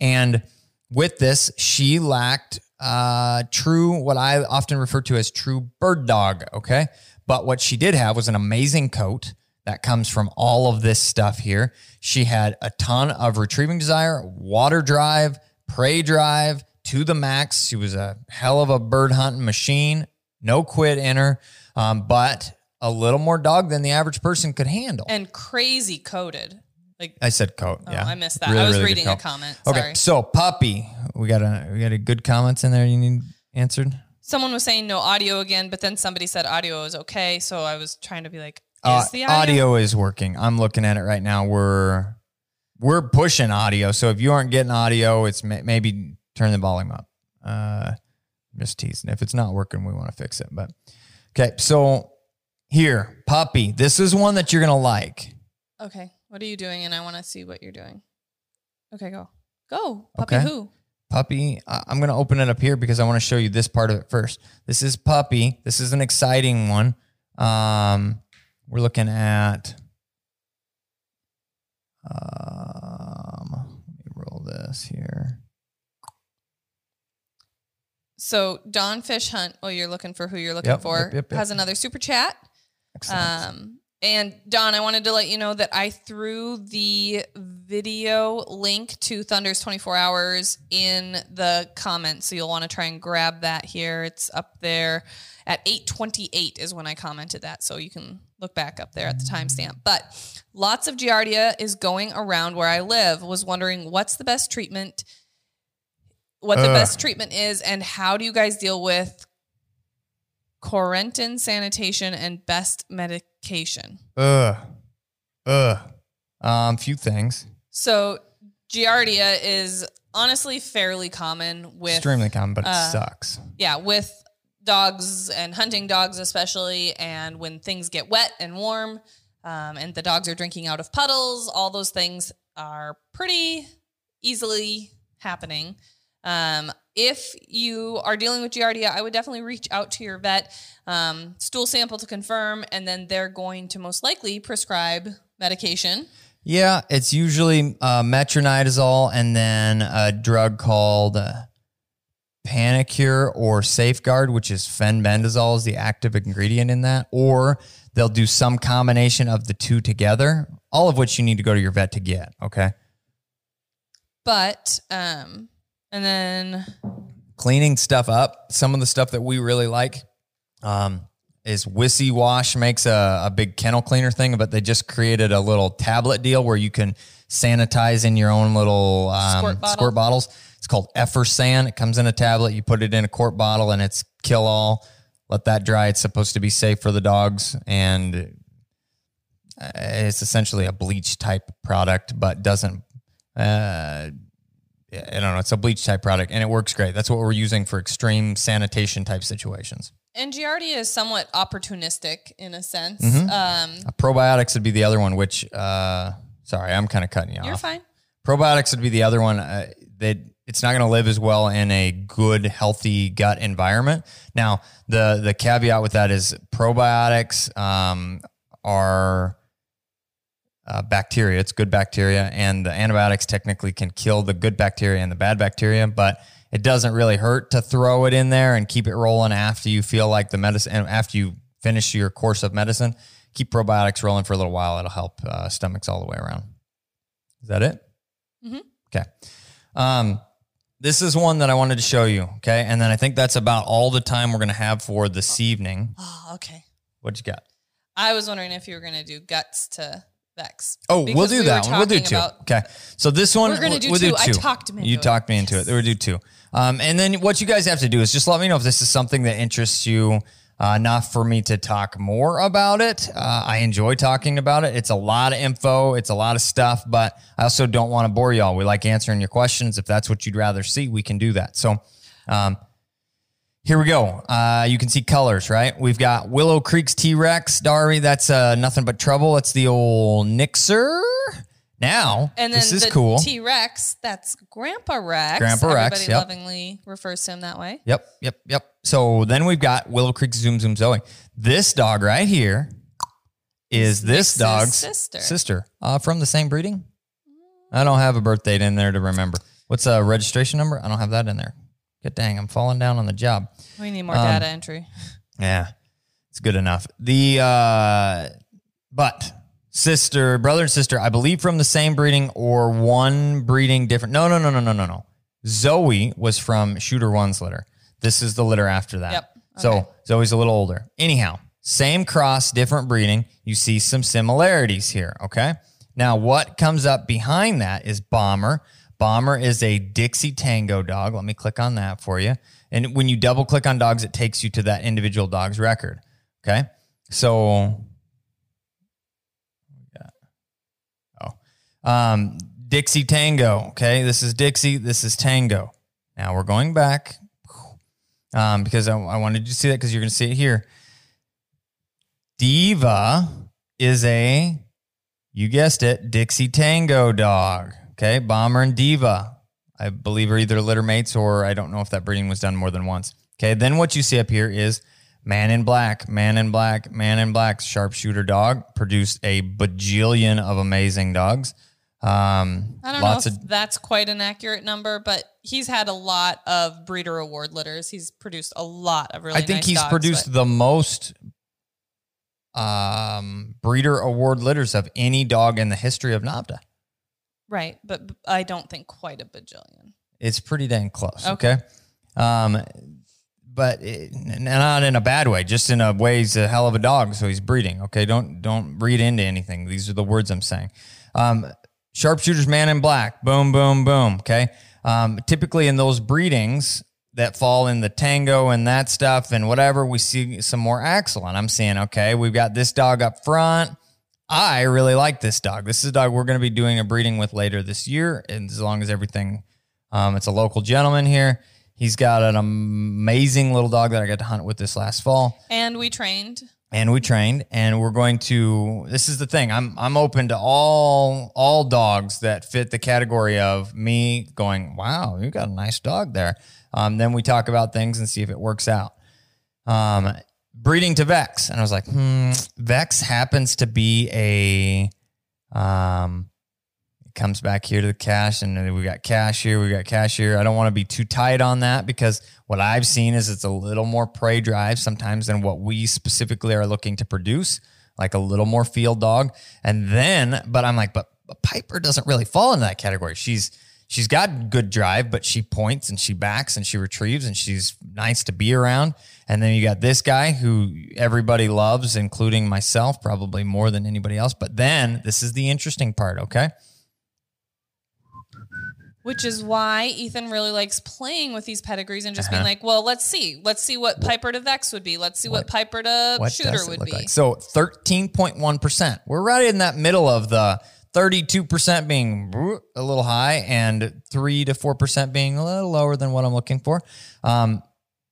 And with this she lacked uh, true what i often refer to as true bird dog okay? But what she did have was an amazing coat that comes from all of this stuff here. She had a ton of retrieving desire, water drive, prey drive to the max. She was a hell of a bird hunting machine, no quit in her, um, but a little more dog than the average person could handle. and crazy coated. Like I said coat. oh, yeah, I missed that. Really, I was really reading a comment. Okay, so puppy, we got a we got a good comments in there. You need answered. Someone was saying no audio again, but then somebody said audio is okay. So I was trying to be like, Uh, the audio? audio is working. I'm looking at it right now. We're we're pushing audio. So if you aren't getting audio, it's may, maybe turn the volume up. Uh, just teasing. If it's not working, we want to fix it. But okay, so here, puppy. This is one that you're gonna like. Okay. What are you doing? And I want to see what you're doing. Okay, go. Go. Puppy Okay. who? Puppy. I- I'm gonna open it up here because I want to show you this part of it first. This is puppy. This is an exciting one. Um, we're looking at. Um, let me roll this here. So Don Fish Hunt, oh, you're looking for who you're looking Yep, for, yep, yep, yep. has another super chat. Excellent. Um, and Don, I wanted to let you know that I threw the video link to Thunder's 24 hours in the comments. So you'll want to try and grab that here. It's up there at 828 is when I commented that. So you can look back up there at the timestamp. But lots of Giardia is going around where I live. Was wondering what's the best treatment, what the Ugh. best treatment is, and how do you guys deal with quarantine sanitation and best medication. Ugh. Ugh. Um, few things. So Giardia is honestly fairly common with Extremely common, but it uh, sucks. yeah, with dogs and hunting dogs especially and when things get wet and warm um, and the dogs are drinking out of puddles, all those things are pretty easily happening. Um, if you are dealing with Giardia, I would definitely reach out to your vet, um, stool sample to confirm, and then they're going to most likely prescribe medication. Yeah, it's usually uh, metronidazole and then a drug called uh, Panacur or Safeguard, which is fenbendazole is the active ingredient in that, or they'll do some combination of the two together. All of which you need to go to your vet to get. Okay, But, um, and then cleaning stuff up. Some of the stuff that we really like um, is Wysiwash makes a, a big kennel cleaner thing, but they just created a little tablet deal where you can sanitize in your own little um, Squirt bottle. squirt bottles. It's called Effersan. It comes in a tablet. You put it in a quart bottle, and it's kill all. Let that dry. It's supposed to be safe for the dogs, and uh, it's essentially a bleach type product, but doesn't. Uh, I don't know. It's a bleach type product, and it works great. That's what we're using for extreme sanitation type situations. And Giardia is somewhat opportunistic in a sense. Mm-hmm. Um, Uh, probiotics would be the other one. Which, uh, sorry, I'm kind of cutting you off. you're off. fine. Probiotics would be the other one uh, that it's not going to live as well in a good, healthy gut environment. Now, the the caveat with that is probiotics um, are uh, bacteria. It's good bacteria, and the antibiotics technically can kill the good bacteria and the bad bacteria, but it doesn't really hurt to throw it in there and keep it rolling after you feel like the medicine and after you finish your course of medicine. Keep probiotics rolling for a little while. It'll help uh, stomachs all the way around. Is that it? Mhm. Okay. Um, this is one that I wanted to show you. Okay, and then I think that's about all the time we're going to have for this evening. Oh, okay. What you got? I was wondering if you were going to do guts to Vex. Oh, we'll do we that one. We'll do two. okay. So this one We're gonna do we'll two. I talked into You it. talked me into it. We'll do two. Um, and then what you guys have to do is just let me know if this is something that interests you. Uh, enough for me to talk more about it. Uh, I enjoy talking about it. It's a lot of info. It's a lot of stuff, but I also don't want to bore y'all. We like answering your questions. If that's what you'd rather see, we can do that. So, um, here we go. Uh, you can see colors, right? We've got Willow Creek's T Rex, Dari. That's uh, nothing but trouble. It's the old Nixer. Now, And then this is the cool. T Rex, that's Grandpa Rex. Grandpa Rex, Everybody yep. lovingly refers to him that way. Yep, yep, yep. So then we've got Willow Creek Zoom Zoom Zoe. This dog right here is this Nix's dog's sister. sister uh, from the same breeding. I don't have a birth date in there to remember. What's a registration number? I don't have that in there. Good dang, I'm falling down on the job. We need more Um, data entry. Yeah, it's good enough. The uh, but sister, brother and sister, I believe from the same breeding or one breeding different. No, no, no, no, no, no, no. Zoe was from Shooter One's litter. This is the litter after that. Yep. So Zoe's a little older. Anyhow, same cross, different breeding. You see some similarities here. Okay. Now, what comes up behind that is Bomber. Bomber is a Dixie Tango dog. Let me click on that for you. And when you double click on dogs, it takes you to that individual dog's record. Okay. So, oh, um, Dixie Tango. Okay. This is Dixie. This is Tango. Now we're going back. um, because I, I wanted you to see that because you're going to see it here. Diva is a, you guessed it, Dixie Tango dog. Okay, Bomber and Diva. I believe are either litter mates or I don't know if that breeding was done more than once. Okay, then what you see up here is Man in Black, Man in Black, Man in Black, sharpshooter dog produced a bajillion of amazing dogs. Um, I don't know if of that's quite an accurate number, but he's had a lot of breeder award litters. He's produced a lot of really. I think nice he's dogs, produced but- the most um, breeder award litters of any dog in the history of NAVHDA. right, but I don't think quite a bajillion. It's pretty dang close. Okay. Okay. Um, but it, not in a bad way, just in a way he's a hell of a dog. So he's breeding. Okay. Don't, don't read into anything. These are the words I'm saying. Um, sharpshooters, man in black, boom, boom, boom. Okay. Um, typically in those breedings that fall in the tango and that stuff and whatever, we see some more Axel. And I'm seeing, okay, we've got this dog up front. I really like this dog. This is a dog we're going to be doing a breeding with later this year. And as long as everything, um, it's a local gentleman here. He's got an amazing little dog that I got to hunt with this last fall And we trained. And we trained and we're going to this is the thing i'm i'm open to all all dogs that fit the category of me going wow you got a nice dog there. Um, then we talk about things and see if it works out. Um, breeding to vex. And i was like hmm vex happens to be a um, comes back here to the cash and we got cash here we got cash here. I don't want to be too tight on that because what i've seen is it's a little more prey drive sometimes than what we specifically are looking to produce like a little more field dog. And then but i'm like but, but piper doesn't really fall into that category. She's she's got good drive but she points and she backs and she retrieves and she's nice to be around. And then you got this guy who everybody loves including myself probably more than anybody else. But then this is the interesting part okay Which is why Ethan really likes playing with these pedigrees and just being Uh-huh. like, well, let's see. Let's see what Piper to Vex would be. Let's see what, Piper to what Shooter would be. like? So 13.1%. We're right in that middle of the 32% being a little high and 3 to 4% being a little lower than what I'm looking for. Um,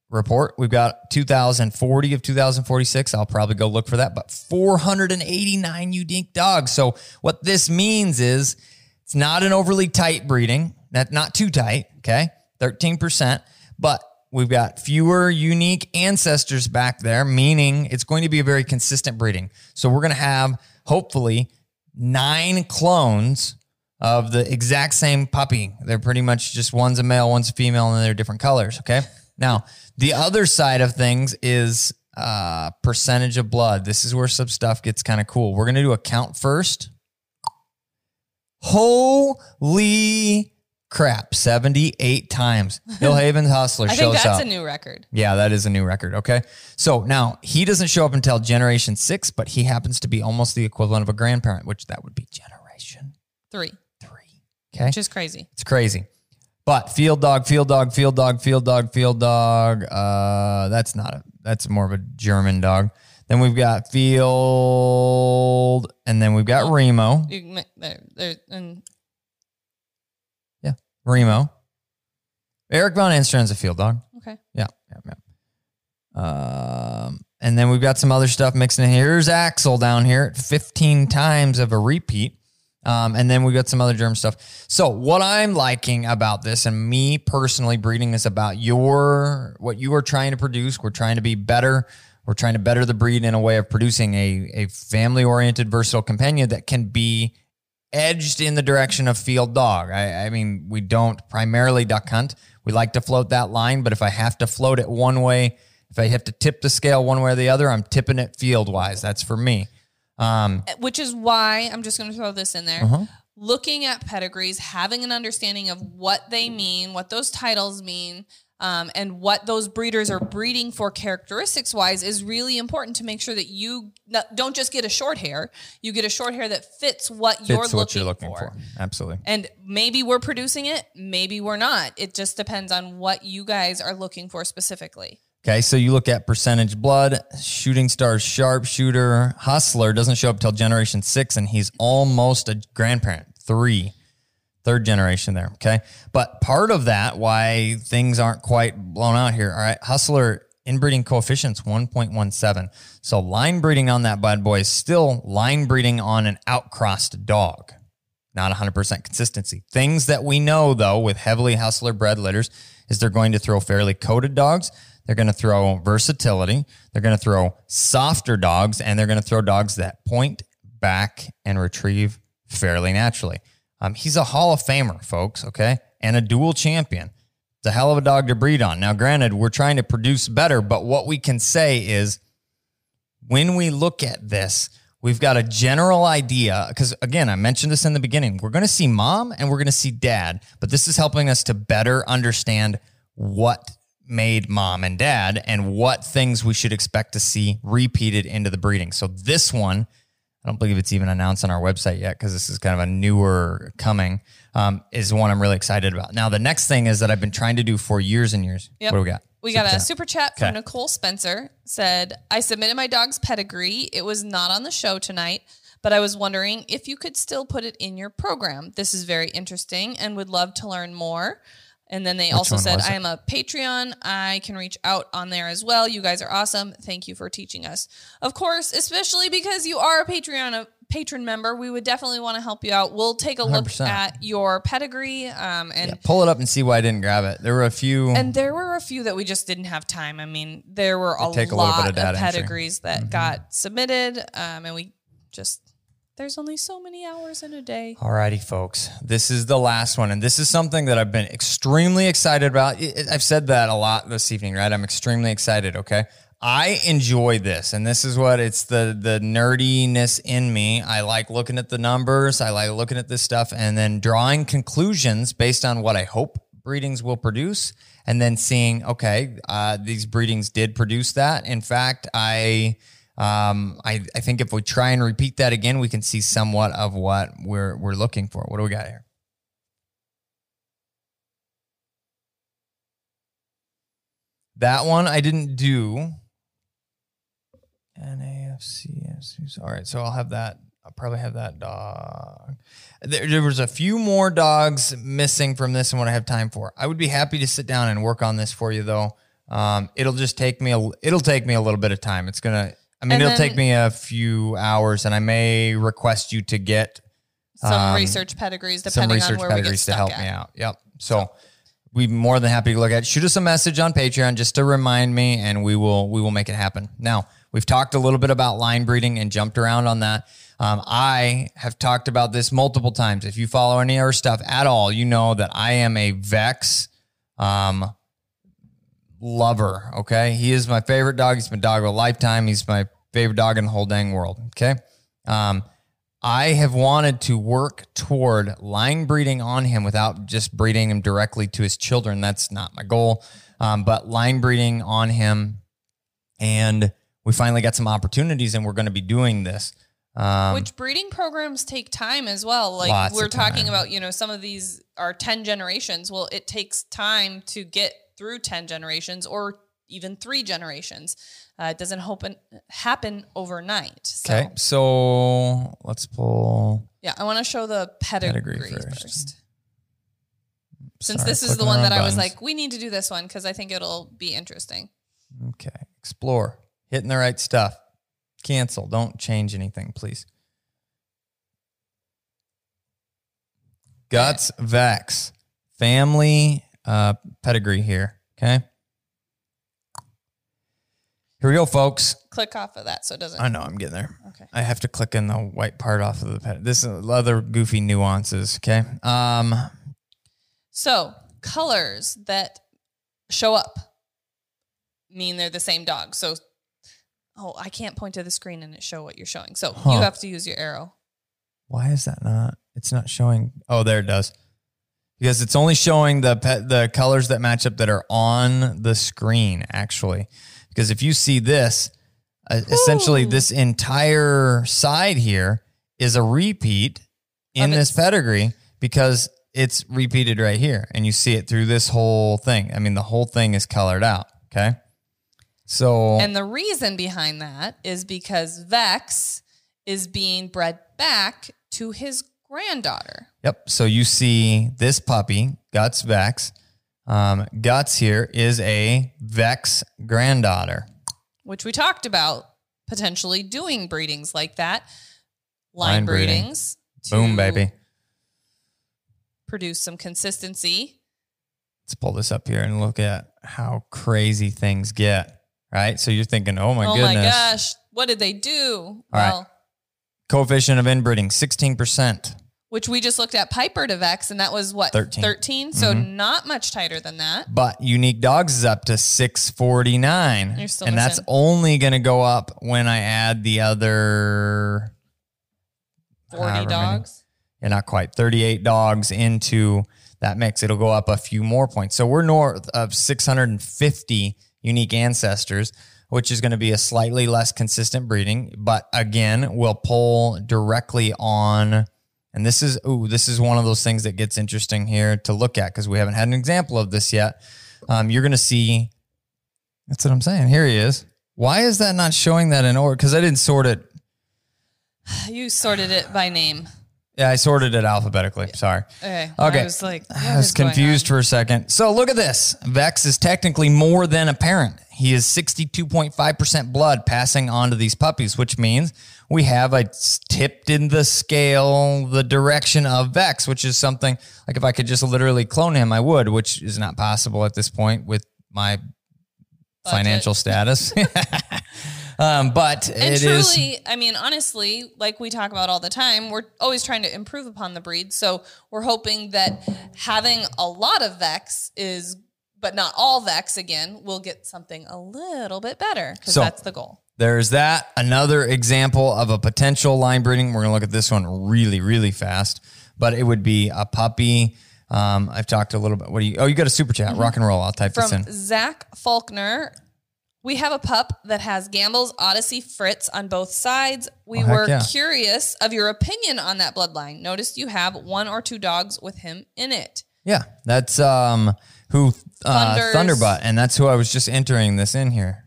report, we've got 2040 of 2046. I'll probably go look for that, but 489 unique dogs. So what this means is it's not an overly tight breeding, not, too tight, okay? 13%, but we've got fewer unique ancestors back there, meaning it's going to be a very consistent breeding. So we're going to have hopefully nine clones of the exact same puppy. They're pretty much just one's a male, one's a female, and they're different colors, okay? Now, the other side of things is uh, percentage of blood. This is where some stuff gets kind of cool. We're going to do a count first. Holy crap, 78 times. Hill Haven's Hustler I shows up. think that's up. a new record. Yeah, that is a new record. Okay. So now he doesn't show up until generation six, but he happens to be almost the equivalent of a grandparent, which that would be generation Three, three. Okay. which is crazy. It's crazy. But field dog, field dog, field dog, field dog, field dog. Uh, that's not a. That's more of a German dog. Then we've got field, and then we've got Remo. You, there, there, and Remo. Eric Von Enstran's a field dog. okay. Yeah, yeah, yeah. Um, and then we've got some other stuff mixing in here. Here's Axel down here at 15 times of a repeat. Um, and then we've got some other germ stuff. So what I'm liking about this and me personally breeding is about your what you are trying to produce. We're trying to be better. We're trying to better the breed in a way of producing a, a family oriented versatile companion that can be edged in the direction of field dog. I, I mean, we don't primarily duck hunt. We like to float that line, but if I have to float it one way, if I have to tip the scale one way or the other, I'm tipping it field wise. That's for me. Um, Which is why I'm just going to throw this in there. Uh-huh. Looking at pedigrees, having an understanding of what they mean, what those titles mean, um, and what those breeders are breeding for characteristics wise is really important to make sure that you not- don't just get a short hair. You get a short hair that fits what you're fits looking, what you're looking for. for. Absolutely. And maybe we're producing it, maybe we're not. It just depends on what you guys are looking for specifically. Okay, so you look at percentage blood, shooting stars, sharpshooter, hustler doesn't show up till generation six, and he's almost a grandparent. Three. Third generation there. Okay. But part of that, why things aren't quite blown out here. All right. Hustler inbreeding coefficients 1.17. So line breeding on that bad boy is still line breeding on an outcrossed dog. Not 100% consistency. Things that we know though with heavily hustler bred litters is they're going to throw fairly coated dogs. They're going to throw versatility. They're going to throw softer dogs and they're going to throw dogs that point back and retrieve fairly naturally. Um, he's a Hall of Famer, folks, okay? And a dual champion. It's a hell of a dog to breed on. Now, granted, we're trying to produce better, but what we can say is when we look at this, we've got a general idea. Because again, I mentioned this in the beginning. We're going to see mom and we're going to see dad, but this is helping us to better understand what made mom and dad and what things we should expect to see repeated into the breeding. So this one, I don't believe it's even announced on our website yet because this is kind of a newer coming. Um, is one I'm really excited about. Now the next thing is that I've been trying to do for years and years. Yep. What do we got? We Super got a chat. super chat from Okay. Nicole Spencer. Said, I submitted my dog's pedigree. It was not on the show tonight, but I was wondering if you could still put it in your program. This is very interesting and would love to learn more. And then they also said. I am a Patreon. I can reach out on there as well. You guys are awesome. Thank you for teaching us. Of course, especially because you are a Patreon a patron member, we would definitely want to help you out. We'll take a look 100%. at your pedigree um, and Yeah, pull it up and see why I didn't grab it. There were a few. and there were a few that we just didn't have time. I mean, there were a They take a little lot bit of, of data entry. pedigrees that got submitted, um, and we just there's only so many hours in a day. Alrighty, folks. This is the last one, and this is something that I've been extremely excited about. I've said that a lot this evening, right? I'm extremely excited. Okay, I enjoy this, and this is what it's the the nerdiness in me. I like looking at the numbers. I like looking at this stuff, and then drawing conclusions based on what I hope breedings will produce, and then seeing, okay, uh, these breedings did produce that. In fact, I. Um, I, I think if we try and repeat that again, we can see somewhat of what we're we're looking for. What do we got here? That one I didn't do. NAFC. All right, so I'll have that. I'll probably have that dog. There, there was a few more dogs missing from this and what I have time for. I would be happy to sit down and work on this for you though. Um, it'll just take me a it'll take me a little bit of time. It's gonna I mean And it'll take me a few hours and I may request you to get Some Um, research pedigrees, depending research on where we get pedigrees to stuck help at. me out. Yep. So we'd be more than happy to look at. it. Shoot us a message on Patreon just to remind me, and we will we will make it happen. Now we've talked a little bit about line breeding and jumped around on that. Um, I have talked about this multiple times. If you follow any of our stuff at all, you know that I am a Vex um, lover. Okay, he is my favorite dog. He's my dog of a lifetime. He's my favorite dog in the whole dang world. Okay. Um, I have wanted to work toward line breeding on him without just breeding him directly to his children. That's not my goal. Um, but line breeding on him. And we finally got some opportunities and we're going to be doing this. Um, Which breeding programs take time as well. Like we're talking about, you know, some of these are 10 generations. Well, it takes time to get through 10 generations or even three generations. Uh, it doesn't happen, happen overnight. So, okay. So let's pull. yeah, I want to show the pedigree, Pedigree first. first. Since Sorry, this is the one on that I was like, we need to do this one because I think it'll be interesting. Okay. Explore. Hitting the right stuff. Cancel. Don't change anything, please. Guts Vex. Family uh, pedigree here. Okay. Here we go, folks. Click off of that so it doesn't. I know I'm getting there. Okay. I have to click in the white part off of the ped. This is other goofy nuances. Okay. Um, So colors that show up mean they're the same dog. So, oh, I can't point to the screen and it show what you're showing. So Huh. you have to use your arrow. Why is that not? It's not showing. Oh, there it does. Because it's only showing the pet, the colors that match up that are on the screen. Actually, because if you see this, uh, essentially this entire side here is a repeat in this pedigree because it's repeated right here, and you see it through this whole thing. I mean, the whole thing is colored out. Okay, so And the reason behind that is because Vex is being bred back to his granddaughter. Yep. So you see this puppy, Guts Vex. Um, Guts here is a Vex granddaughter. which we talked about potentially doing breedings like that, line, Line breeding. breedings. Boom, baby. Produce some consistency. Let's pull this up here and look at how crazy things get. Right. So you're thinking, oh my oh goodness. my gosh, what did they do? right. well, Coefficient of inbreeding, 16%. which we just looked at Piper to Vex, and that was what 13. 13? So Mm-hmm. not much tighter than that. But unique dogs is up to 649. You're still and that's only going to go up when I add the other 40 however many. dogs. yeah, not quite 38 dogs into that mix. It'll go up a few more points. So we're north of 650 unique ancestors, which is going to be a slightly less consistent breeding. But again, we'll pull directly on. And this is ooh, this is one of those things that gets interesting here to look at because we haven't had an example of this yet. Um, you're going to see. That's what I'm saying. Here he is. Why is that not showing that in order? Because I didn't sort it. You sorted it by name. Yeah, I sorted it alphabetically. Sorry. Okay. Okay. I was like, I was confused for a second. So look at this. Vex is technically more than a parent. He is 62.5% blood passing on to these puppies, which means we have a tipped in the scale the direction of Vex, which is something like if I could just literally clone him, I would, which is not possible at this point with my financial status. um, but And it is truly, I mean, honestly, like we talk about all the time, we're always trying to improve upon the breed. So we're hoping that having a lot of Vex is, but not all Vex again, we'll get something a little bit better because So- that's the goal. There's that. Another example of a potential line breeding. We're going to look at this one really, really fast, but it would be a puppy. Um, I've talked a little bit. What do you? Oh, you got a super chat. Rock and roll. I'll type this in. Zach Faulkner, we have a pup that has Gamble's Odyssey Fritz on both sides. We Oh, were yeah. curious of your opinion on that bloodline. Noticed you have one or two dogs with him in it. Yeah, that's um who uh, Thunders. Thunderbutt, and that's who I was just entering this in here.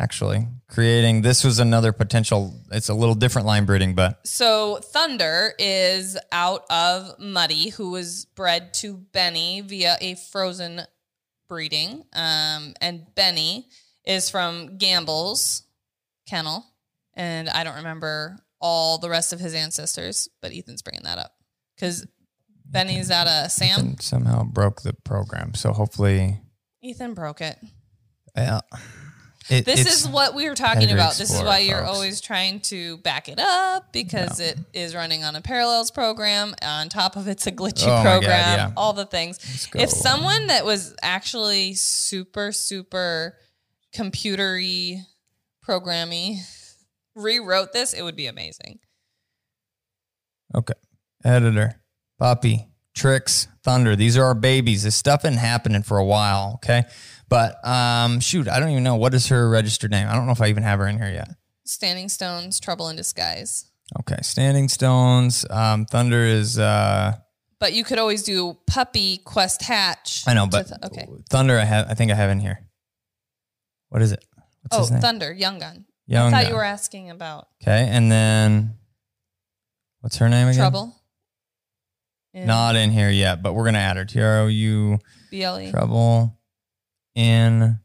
Actually, creating this was another potential. It's a little different line breeding, but So Thunder is out of Muddy, who was bred to Benny via a frozen breeding. Um, and Benny is from Gamble's kennel. And I don't remember all the rest of his ancestors, but Ethan's bringing that up. Because Benny's out of Sam. and somehow broke the program. So hopefully, Ethan broke it. yeah. It, This is what we were talking about. This is why you're folks. always trying to back it up because it is running on a parallels program. On top of it's a glitchy Oh my God, program, yeah. all the things. If someone that was actually super, super computery programmy rewrote this, it would be amazing. Okay. Editor, Puppy, Tricks, Thunder. These are our babies. This stuff been happening for a while. Okay. But um, shoot, I don't even know what is her registered name. I don't know if I even have her in here yet. Standing Stones, Trouble in Disguise. Okay. Standing Stones. Um, Thunder is uh But you could always do Puppy Quest Hatch. I know, but th- okay. Thunder I have I think I have in here. What is it? What's Oh? Thunder, Young Gun. Young I thought Gun. you were asking about Okay, and then what's her name again? Trouble. In Not in here yet, but we're gonna add her. T R O U BLE. Trouble in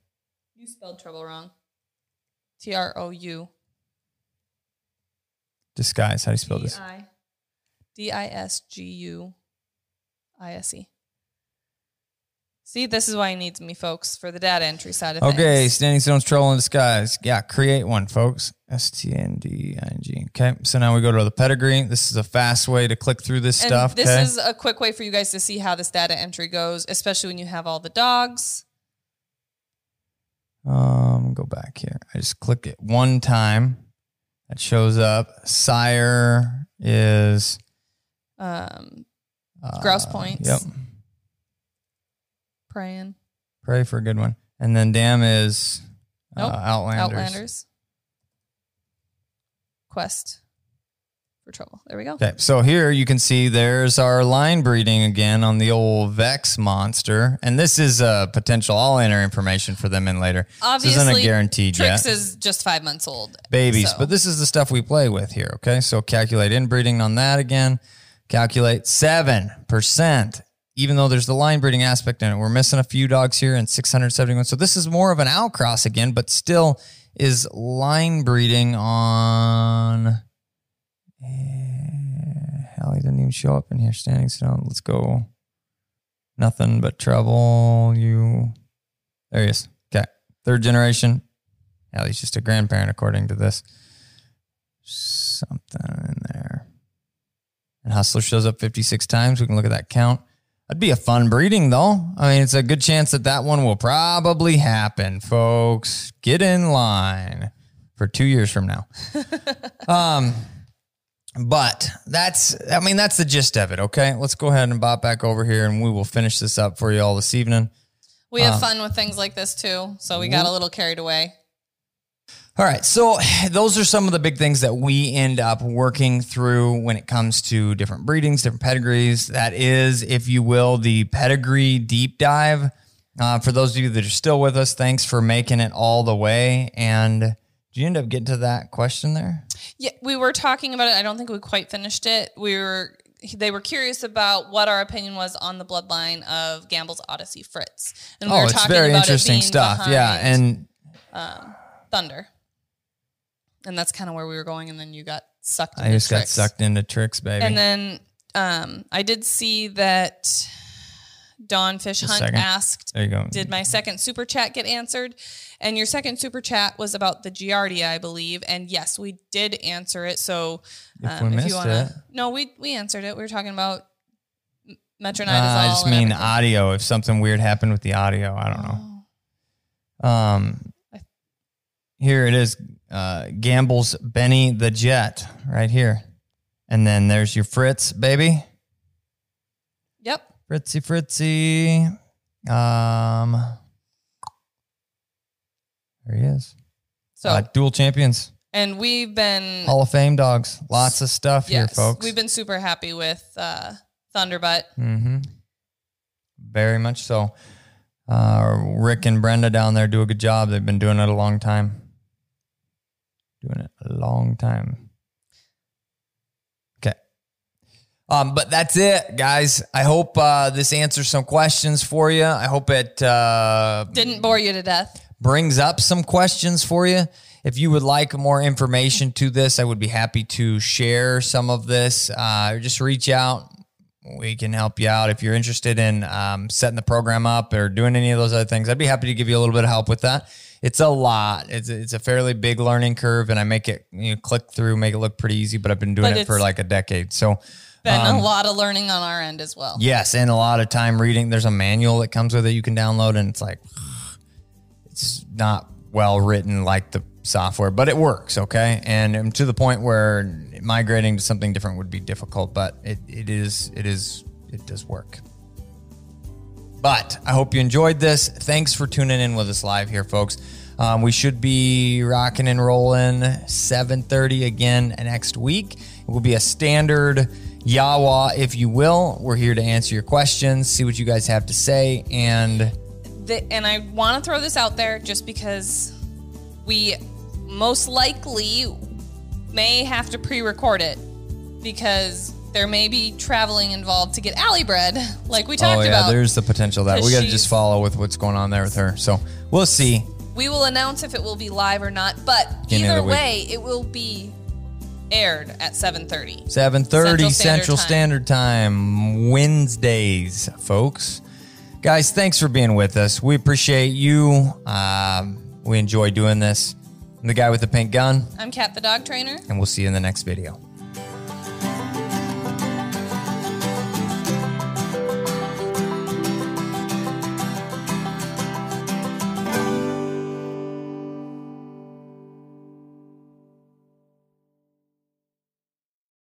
You spelled trouble wrong. T R O U. disguise. How do you spell this? D I S G U I S E. See, this is why he needs me, folks, for the data entry side of things. Okay, Standing Stones Trouble in Disguise. Yeah, create one, folks. S T N D I N G. Okay, so now we go to the pedigree. This is a fast way to click through this And stuff. this okay? is a quick way for you guys to see how this data entry goes, especially when you have all the dogs. um, go back here. I just click it one time. That shows up. Sire is Um, uh, Grouse points. Yep. Praying. Pray for a good one. And then Dam is uh, Nope. Outlanders. Outlanders. Quest. for trouble. There we go. Okay, so here you can see there's our line breeding again on the old Vex monster, and this is a potential. I'll enter information for them in later. Obviously, this isn't a guaranteed Trix yet. is just five months old. babies, so- but this is the stuff we play with here. Okay, so calculate inbreeding on that again. Calculate seven percent, even though there's the line breeding aspect in it. We're missing a few dogs here and 671. So this is more of an outcross again, but still is line breeding on. Eh, didn't even show up in here. Standing still. Let's go. Nothing but trouble. You. There he is. Okay, third generation. Hell, just a grandparent according to this. Something in there. And Hustler shows up 56 times. We can look at that count. That'd be a fun breeding, though. I mean, it's a good chance that that one will probably happen, folks. Get in line for two years from now. um, but that's, I mean, that's the gist of it. Okay, let's go ahead and bop back over here, and we will finish this up for you all this evening. We Uh, have fun with things like this too. So we got a little carried away. All right. So those are some of the big things that we end up working through when it comes to different breedings, different pedigrees. That is, if you will, the pedigree deep dive. Uh, for those of you that are still with us, thanks for making it all the way. And did you end up getting to that question there? Yeah, we were talking about it. I don't think we quite finished it. We were they were curious about what our opinion was on the bloodline of Gamble's Odyssey Fritz. And we oh, were it's very about interesting stuff. Yeah. behind, And Thunder. And that's kind of where we were going and then you got sucked into I just got sucked into tricks, baby. And then um, I did see that Dawn Fish Hunt asked there you go. did my second super chat get answered? And your second super chat was about the Giardia, I believe. And yes, we did answer it. So If um, we if you wanna, no, we we answered it. We were talking about metronidazole. Uh, I just mean everything. audio. If something weird happened with the audio, I don't know. Oh. Um, here it is. Uh, Gamble's Benny the Jet right here. And then there's your Fritz, baby. Yep. Fritzy, Fritzy. Um, there he is. So Uh, dual champions, and we've been Hall of Fame dogs. Lots of stuff here, folks. we've been super happy with uh, Thunderbutt. Mm-hmm. Very much so. Uh, Rick and Brenda down there do a good job. They've been doing it a long time. Doing it a long time. Okay. Um, but that's it, guys. I hope uh, this answers some questions for you. I hope it uh, Didn't bore you to death. brings up some questions for you. If you would like more information to this, I would be happy to share some of this. Uh, just reach out. We can help you out. If you're interested in um, setting the program up or doing any of those other things, I'd be happy to give you a little bit of help with that. It's a lot. It's a, it's a fairly big learning curve, and I make it you know, click through, make it look pretty easy. But I've been doing But it for like a decade. So Been Um, a lot of learning on our end as well. Yes, and a lot of time reading. There's a manual that comes with it you can download, and it's like it's not well written like the software, but it works. Okay, and um, to the point where migrating to something different would be difficult, but it, it is it is it does work. But I hope you enjoyed this. Thanks for tuning in with us live here, folks. Um, we should be rocking and rolling 7:30 again next week. It will be a standard Yawa, if you will. We're here to answer your questions, see what you guys have to say, and the, and I want to throw this out there just because we most likely may have to pre-record it because there may be traveling involved to get alley bred, like we talked oh yeah, about. there's the potential that we got to just follow with what's going on there with her. So we'll see. We will announce if it will be live or not, but Beginning either way, it will be aired at 7:30. 7:30 Central Central, Standard Standard Time Wednesdays, folks. Guys, thanks for being with us. We appreciate you. Um, we enjoy doing this. I'm the guy with the pink gun, I'm Kat the dog trainer. and we'll see you in the next video.